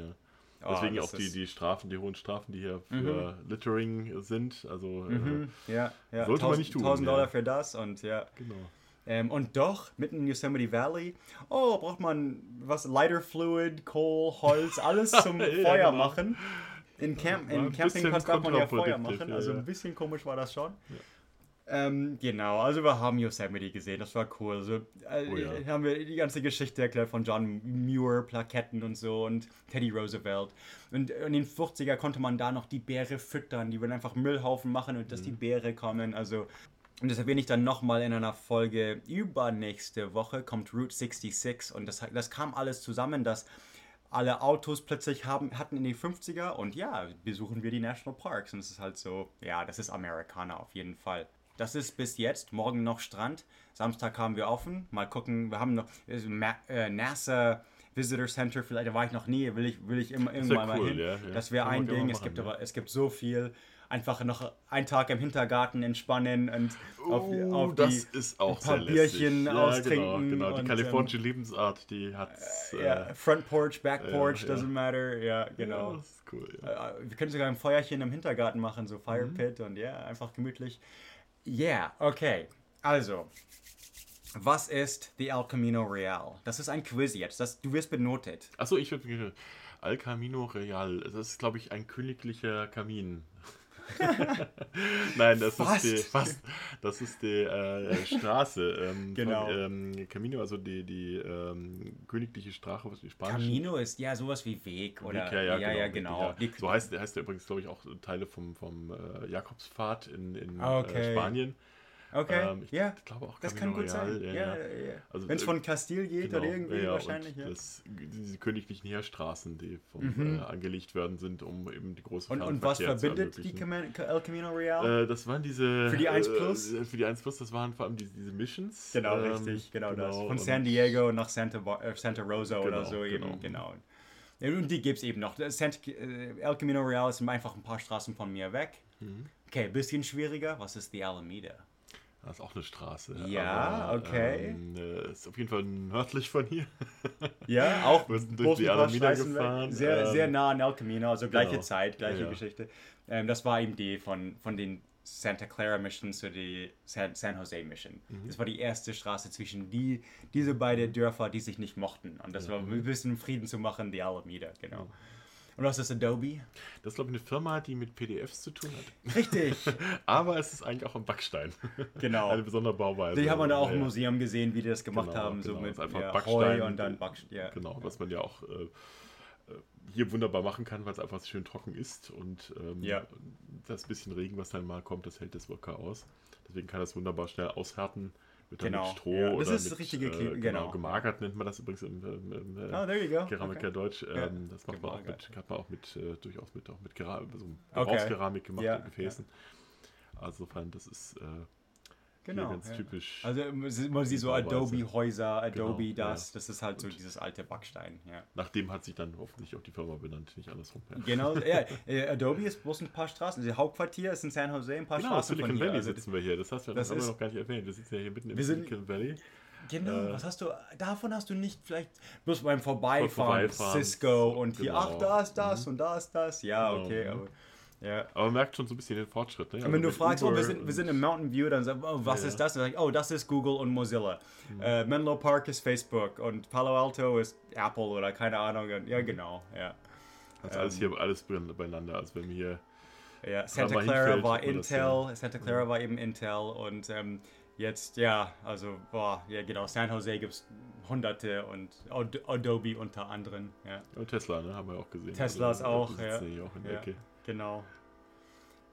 Oh, Deswegen das auch die, ist- die Strafen, die hohen Strafen, die hier für Littering sind. Also äh, Ja, ja. Sollte man 1000 nicht tun, 1000 ja. Dollar für das und ja. genau. Ähm, und doch, mitten in Yosemite Valley, oh, braucht man was, Lighter Fluid, Kohl, Holz, alles zum Ja, Feuer genau. machen. In, Camp, in Campingplatz darf man ja Feuer machen, ja, also ja. ein bisschen komisch war das schon. Ähm, genau, also wir haben Yosemite gesehen, das war cool. Also, äh, Oh ja. haben wir die ganze Geschichte erklärt von John Muir, Plaketten und so und Teddy Roosevelt. Und in den 40er konnte man da noch die Beere füttern, die würden einfach Müllhaufen machen und dass Mhm. die Beere kommen. Also, und das erwähne ich dann nochmal in einer Folge übernächste Woche, kommt Route 66 und das, das kam alles zusammen, dass alle Autos plötzlich haben, hatten in die 50er und ja, besuchen wir die National Parks. Und es ist halt so, ja, das ist Amerikaner auf jeden Fall. Das ist bis jetzt, morgen noch Strand, Samstag haben wir offen, mal gucken, wir haben noch äh, äh, NASA Visitor Center, vielleicht. Da war ich noch nie, will ich, will ich immer, irgendwann mal cool, hin. ja, ja. Das wäre ein Ding, mal es gibt machen, aber, es gibt so viel, einfach noch einen Tag im Hintergarten entspannen und auf, Oh, auf das die, ist auch ein paar. Bierchen ja, austrinken. Genau, genau. die und, kalifornische Lebensart, die hat. Ähm, ja, Front Porch, Back Porch, ja. doesn't matter. Ja, genau. Ja, das ist cool. Ja. Äh, Wir können sogar ein Feuerchen im Hintergarten machen, so Fire Mhm. Pit und ja, einfach gemütlich. Yeah, okay. Also, was ist die El Camino Real? Das ist ein Quiz jetzt. Das, du wirst benotet. Achso, ich würde. Al Camino Real. Das ist, glaube ich, ein königlicher Kamin. Nein, das Fast. ist die, fast, das ist die äh, Straße. Ähm, Genau. Von, ähm, Camino, also die, die ähm, königliche Straße, was die spanische. Camino ist ja sowas wie Weg oder Weg, ja, ja, ja, ja, genau. genau. Die- So heißt, heißt der übrigens, glaube ich, auch Teile vom, vom äh, Jakobspfad in, in Ah, okay. äh, Spanien. Okay, Ähm, ich ja. glaube auch Das kann gut Real, sein. ja, Ja. Also, Wenn es äh, von Kastil geht oder irgendwie wahrscheinlich. Ja. Das, diese königlichen Heerstraßen, die vom, äh, angelegt worden sind, um eben die große Und, und was verbindet die. Cam- El Camino Real? Äh, das waren diese. Für die 1 Plus? Äh, für die 1 Plus, das waren vor allem diese, diese Missions. genau, ähm, richtig, genau, das. Von San Diego nach Santa, äh, Santa Rosa oder Genau, so eben, genau. genau. Und die gibt es eben noch. Das Sant äh, El Camino Real ist einfach ein paar Straßen von mir weg. Mhm. Okay, bisschen schwieriger. Was ist die Alameda? Das ist auch eine Straße. Ja, okay. Ähm, äh, ist auf jeden Fall nördlich von hier. Ja, auch Wir sind durch die Alameda gefahren, Sehr, ähm, sehr nah an El Camino, also gleiche genau. Zeit, gleiche Ja, ja. Geschichte. Ähm, das war eben die von, von den Santa Clara Mission zu die San, San Jose Mission. Mhm. Das war die erste Straße zwischen die, diese beiden Dörfer, die sich nicht mochten. Und das war ein bisschen Frieden zu machen, die Alameda, genau. Und was ist Adobe? Das ist, glaube ich, eine Firma, die mit PDFs zu tun hat. Richtig, Aber es ist eigentlich auch ein Backstein. genau. Eine besondere Bauweise. Die haben wir da auch Ja, im. Museum gesehen, wie die das gemacht Genau, haben, so genau. mit Das ist einfach ja, Backstein. Heu und dann Backstein. Ja. Genau, was man ja auch äh, äh, hier wunderbar machen kann, weil es einfach schön trocken ist und ähm, Ja. das bisschen Regen, was dann mal kommt, das hält das locker aus. Deswegen kann das wunderbar schnell aushärten. Dann Genau, mit Stroh ja. Das oder ist mit, richtige äh, Kle- genau, genau. gemagert nennt man das übrigens im, im, im äh, Ah. Keramikerdeutsch. Ja, Ähm, das macht man auch mit, hat man auch mit äh, durchaus mit auch mit Kera so Okay. Gebrauchskeramik gemacht Ja, Gefäßen. Also insofern, das ist äh, Genau. ganz ja. typisch. Also man sieht- man sieht so. Adobe-Häuser, Adobe Genau, das, das ist halt so dieses alte Backstein, ja. Nach dem hat sich dann hoffentlich auch die Firma benannt, nicht andersrum. Ja. Genau, ja, äh, Adobe ist bloß ein paar Straßen, das Hauptquartier ist in San Jose, ein paar Genau, Straßen Silicon von hier. Valley Also, sitzen wir hier. Das hast du das haben wir noch gar nicht erwähnt. Wir sitzen ja hier mitten im Silicon Valley. genau, Äh, was hast du, davon hast du nicht vielleicht, bloß beim Vorbeifahren, Vorbeifahren, Cisco und hier, genau. ach, da ist das und da ist das, ja, Genau, okay, mhm. aber, ja. Aber man merkt schon so ein bisschen den Fortschritt. Ne? Und wenn du fragst, oh, wir sind, wir und- sind im Mountain View, dann sagst du, oh, was Ja, ist das? Dann sag ich, oh, das ist Google und Mozilla. Äh, Menlo Park ist Facebook und Palo Alto ist Apple oder keine Ahnung. Und, ja, genau, ja. Das ist alles hier alles beieinander. Also wenn wir hier Ja, Santa Clara hinfällt, war man das Intel, Santa Clara war eben Intel und ähm, jetzt, ja, also, boah, ja genau, San Jose gibt es hunderte und Ad Adobe unter anderem, ja. und Tesla, ne, haben wir auch gesehen. Teslas Also, auch, ja. auch in der ja Ecke. Genau.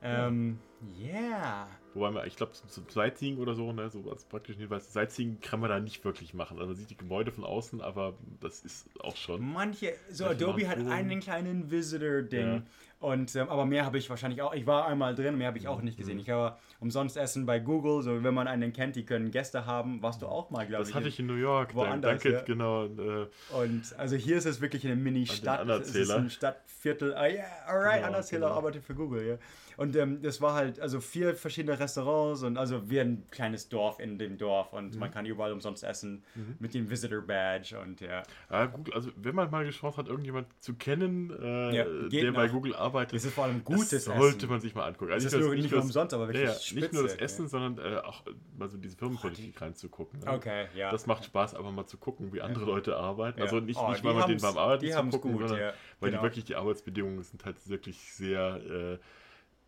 Ähm, yeah. Wobei man, ich glaube, zum, zum Sightseeing oder so, ne, so als praktischen Hinweis, Sightseeing kann man da nicht wirklich machen. Also man sieht die Gebäude von außen, aber das ist auch schon. Manche, so Adobe hat einen kleinen Visitor-Ding. Ja. Und, ähm, aber mehr habe ich wahrscheinlich auch. Ich war einmal drin, mehr habe ich auch nicht gesehen. Ich habe umsonst Essen bei Google. So, wenn man einen kennt, die können Gäste haben. Warst du auch mal, glaube ich. Das hatte ich in New York. woanders, Danke, ja. genau. Äh, Und also hier ist es wirklich eine Mini-Stadt. Es ist ein Stadtviertel. Ah, ja, alright, Genau, Anerzähler genau. arbeitet für Google, ja. Und ähm, das war halt, also vier verschiedene Restaurants und also wie ein kleines Dorf in dem Dorf und Mhm. man kann überall umsonst essen mit dem Visitor Badge und ja. ja, Google, also wenn man mal die Chance hat, irgendjemand zu kennen, äh, Ja, der bei nach- Google arbeitet, Es ist vor allem gutes das Essen. sollte man sich mal angucken. Also Es ist nur nicht das- umsonst, aber wirklich ja, ja, Nicht nur das spitze, Essen, sondern äh, auch äh, mal so diese Firmenpolitik reinzugucken. Ne? Okay, ja. Das macht Spaß, einfach mal zu gucken, wie andere Leute arbeiten. Ja. Also nicht, Oh, nicht weil man denen beim Arbeiten die haben's zugucken, gut, sondern weil Genau. die wirklich die Arbeitsbedingungen sind halt wirklich sehr äh,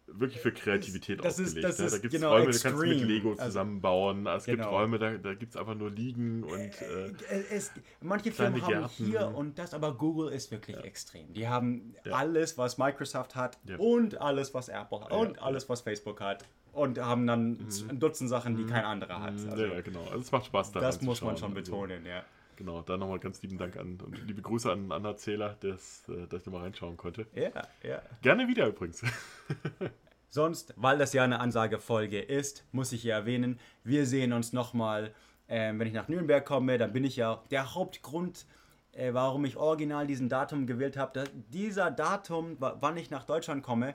wirklich für Kreativität Das ist- ausgelegt. das ne? Da ist gibt es genau Räume, da kannst du mit extreme. Lego Also- zusammenbauen. Es gibt Genau. Räume, da, da gibt es einfach nur Liegen und äh, Es, manche Firmen haben Gärten. hier und das, aber Google ist wirklich extrem. Die haben Ja. alles, was Microsoft hat Ja. und alles, was Apple hat Ja, und ja. alles, was Facebook hat. Und haben dann ein Dutzend Sachen, die kein anderer hat. Also, ja, ja, genau. Also es macht Spaß da das muss man schon Also, betonen, ja. Genau, da nochmal ganz lieben Dank an und liebe Grüße an, an Erzähler, dass, äh, dass ich nochmal reinschauen konnte. Ja, ja. Gerne wieder übrigens. Sonst, weil das ja eine Ansagefolge ist, muss ich hier erwähnen, wir sehen uns nochmal, ähm, wenn ich nach Nürnberg komme, dann bin ich ja der Hauptgrund, äh, warum ich original diesen Datum gewählt habe. Dieser Datum, wa- wann ich nach Deutschland komme,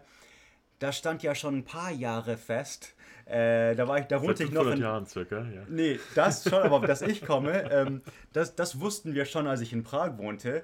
das stand ja schon ein paar Jahre fest. Äh, da war ich, da wohnte ich noch 500 in, Jahren circa, ja. Nee, das schon, aber dass ich komme, ähm, das, das wussten wir schon, als ich in Prag wohnte.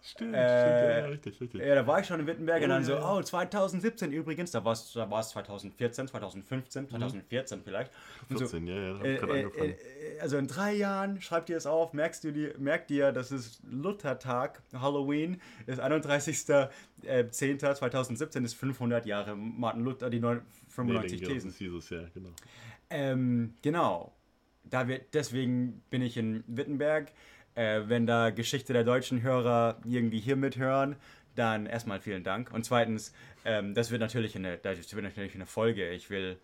Stimmt, Äh, stimmt, ja, richtig, richtig. Ja, da war ich schon in Wittenberg und Oh, dann so, ja, ja. oh, 2017 übrigens, da war es da war's 2014, 2015, 2014 vielleicht. Und 14, ja, ja, hab äh, gerade äh, angefangen. äh, also in drei Jahren, schreibt ihr es auf, merkst du dir, merkt ihr, das ist Luthertag, Halloween, ist 31.10.2017, ist 500 Jahre Martin Luther, die neun- Nee, 95 denke, Thesen. Das ist Jesus, ja, genau. Ähm, genau. Da wird, deswegen bin ich in Wittenberg. Äh, wenn da Geschichte der deutschen Hörer irgendwie hier mithören, dann erstmal vielen Dank. Und zweitens, ähm, das wird natürlich eine, das wird natürlich eine Folge. Ich will,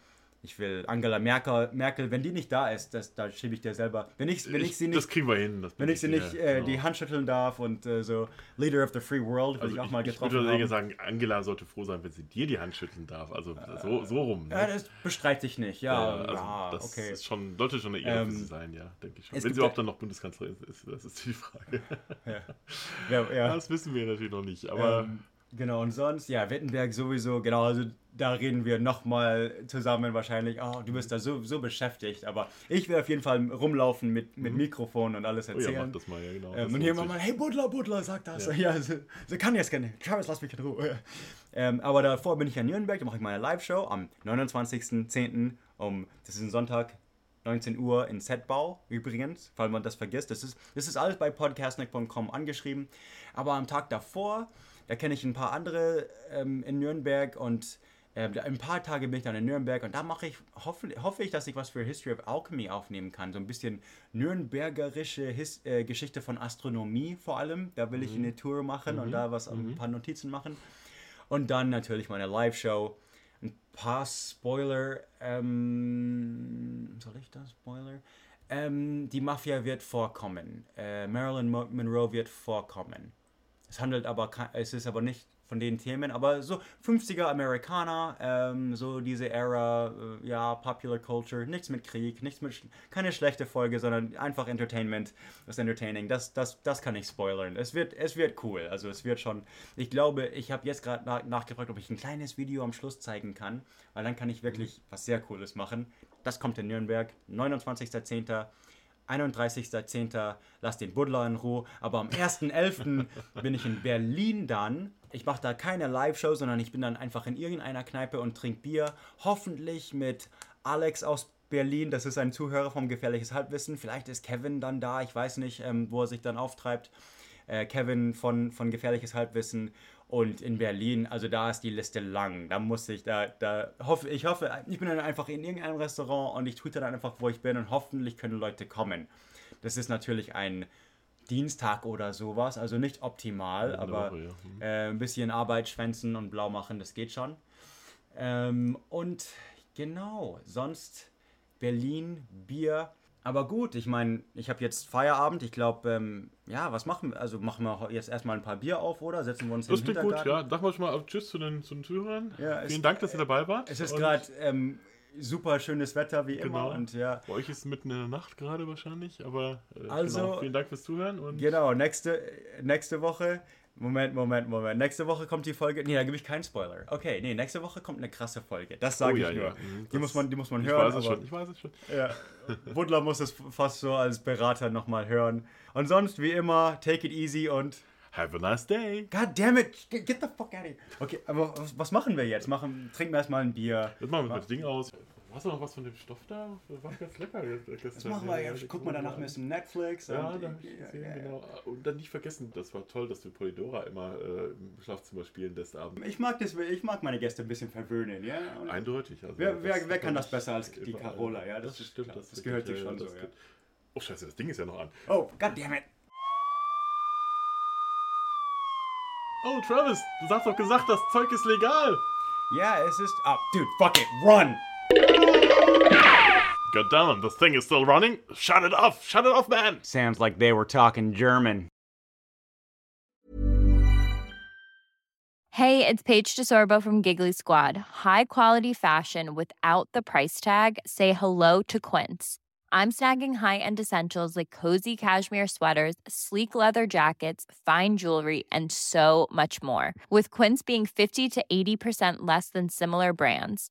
ich will Angela Merkel, Merkel, wenn die nicht da ist, das, da schiebe ich dir selber. Wenn ich, wenn ich, sie das nicht, kriegen wir hin. Das wenn ich sie nicht äh, genau. die Hand schütteln darf und äh, so Leader of the Free World will also ich auch ich, mal ich getroffen würde eher haben. sagen, Angela sollte froh sein, wenn sie dir die Hand schütteln darf. Also so, so rum. Ne? Ja, das bestreite ich nicht. Ja, also ja, das okay. ist schon, sollte schon eine Ehre Ähm, für sie sein, ja, denke ich schon. Wenn sie ja- überhaupt dann noch Bundeskanzlerin ist, das ist die Frage. Ja, ja. Das wissen wir natürlich noch nicht, aber Ähm, genau, und sonst, ja, Wittenberg sowieso, genau, also da reden wir nochmal zusammen wahrscheinlich. Oh, du bist da so, so beschäftigt, aber ich will auf jeden Fall rumlaufen mit, mit Mikrofon und alles oh ja, erzählen. mach das mal, ja genau. Ähm, und hier immer mal, hey Butler, Butler, sag das. Ja, so, so kann jetzt gerne. Travis, lass mich in Ruhe. Ähm, aber davor bin ich in Nürnberg, da mache ich meine Live-Show am 29.10. um, das ist ein Sonntag, 19 Uhr in Setbau übrigens, falls man das vergisst. Das ist, das ist alles bei podcastnick.com angeschrieben. Aber am Tag davor, da kenne ich ein paar andere ähm, in Nürnberg und ähm, da- ein paar Tage bin ich dann in Nürnberg und da mache ich, hoffe, hoffe ich, dass ich was für History of Alchemy aufnehmen kann. So ein bisschen nürnbergerische His äh, Geschichte von Astronomie vor allem. Da will ich eine Tour machen und da was, ein paar Notizen machen. Und dann natürlich meine Live-Show. Ein paar Spoiler. Ähm, soll ich das? Spoiler? Ähm, die Mafia wird vorkommen. Äh, Marilyn Mo Monroe wird vorkommen. Es handelt aber, es ist aber nicht von den Themen, aber so 50er Amerikaner, ähm, so diese Ära, äh, ja, Popular Culture, nichts mit Krieg, nichts mit, keine schlechte Folge, sondern einfach Entertainment, das Entertaining, das, das, das kann ich spoilern. Es wird, es wird cool, also es wird schon, ich glaube, ich habe jetzt gerade nach, nachgefragt, ob ich ein kleines Video am Schluss zeigen kann, weil dann kann ich wirklich was sehr Cooles machen. Das kommt in Nürnberg, 29.10. 31.10. Lass den Buddler in Ruhe. Aber am 1.11. bin ich in Berlin dann. Ich mache da keine Live-Show, sondern ich bin dann einfach in irgendeiner Kneipe und trinke Bier. Hoffentlich mit Alex aus Berlin. Das ist ein Zuhörer vom Gefährliches Halbwissen. Vielleicht ist Kevin dann da. Ich weiß nicht, ähm, wo er sich dann auftreibt. Äh, Kevin von, von Gefährliches Halbwissen. Und in Berlin, also da ist die Liste lang. Da muss ich, da, da hoffe ich, hoffe, ich bin dann einfach in irgendeinem Restaurant und ich tweete dann einfach, wo ich bin und hoffentlich können Leute kommen. Das ist natürlich ein Dienstag oder sowas, also nicht optimal, der aber Woche, ja. Mhm. äh, ein bisschen Arbeit schwänzen und blau machen, das geht schon. Ähm, und genau, sonst Berlin, Bier. Aber gut, ich meine, ich habe jetzt Feierabend. Ich glaube, ähm, ja, was machen wir? Also machen wir jetzt erstmal ein paar Bier auf, oder? Setzen wir uns Das im klingt gut, ja. Sag mal schon mal Tschüss zu den, zu den Zuhörern. Ja, es- Vielen Dank, dass ihr dabei wart. Es ist gerade ähm, super schönes Wetter, wie Genau. immer. Und ja, Bei euch ist es mitten in der Nacht gerade wahrscheinlich, aber äh, Also- genau. vielen Dank fürs Zuhören und genau, nächste, nächste Woche. Moment, Moment, Moment. Nächste Woche kommt die Folge. Nee, da gebe ich keinen Spoiler. Okay, nee, nächste Woche kommt eine krasse Folge. Das sage Oh, ich ja, nur. ja. Die das- muss man, die muss man ich hören. weiß es schon, ich weiß es schon. Ja. Butler muss es fast so als Berater nochmal hören. Und sonst, wie immer, take it easy und. Have a nice day. God damn it! Get, the fuck out of here! Okay, aber was, was machen wir jetzt? Machen, trinken wir erstmal ein Bier. Jetzt machen wir das Ding aus. Hast du noch was von dem Stoff da? Das war ganz lecker. Das machen wir jetzt. Guck mal danach ein bisschen Netflix. Ja, und- da hab ich ja, gesehen, ja, ja. genau. Und dann nicht vergessen, das war toll, dass du Polydora immer äh, im Schlafzimmer spielen lässt abends. Ich mag, das, ich mag meine Gäste ein bisschen verwöhnen, ja? Und Eindeutig. Also Wer- wer- wer kann das besser als die. Carola, ja, das Das, stimmt. klar. Das, Das gehört sich wirklich, schon so, ja. Oh, scheiße, das Ding ist ja noch an. Oh, god damn it! Oh, Travis, du hast doch gesagt, das Zeug ist legal. Ja, es ist. Oh, dude, fuck it, run! God damn it, this thing is still running. Shut it off, shut it off, man. Sounds like they were talking German. Hey, it's Paige DeSorbo from Giggly Squad. High quality fashion without the price tag. Say hello to Quince. I'm snagging high-end essentials like cozy cashmere sweaters, sleek leather jackets, fine jewelry, and so much more. With Quince being 50 to 80% less than similar brands.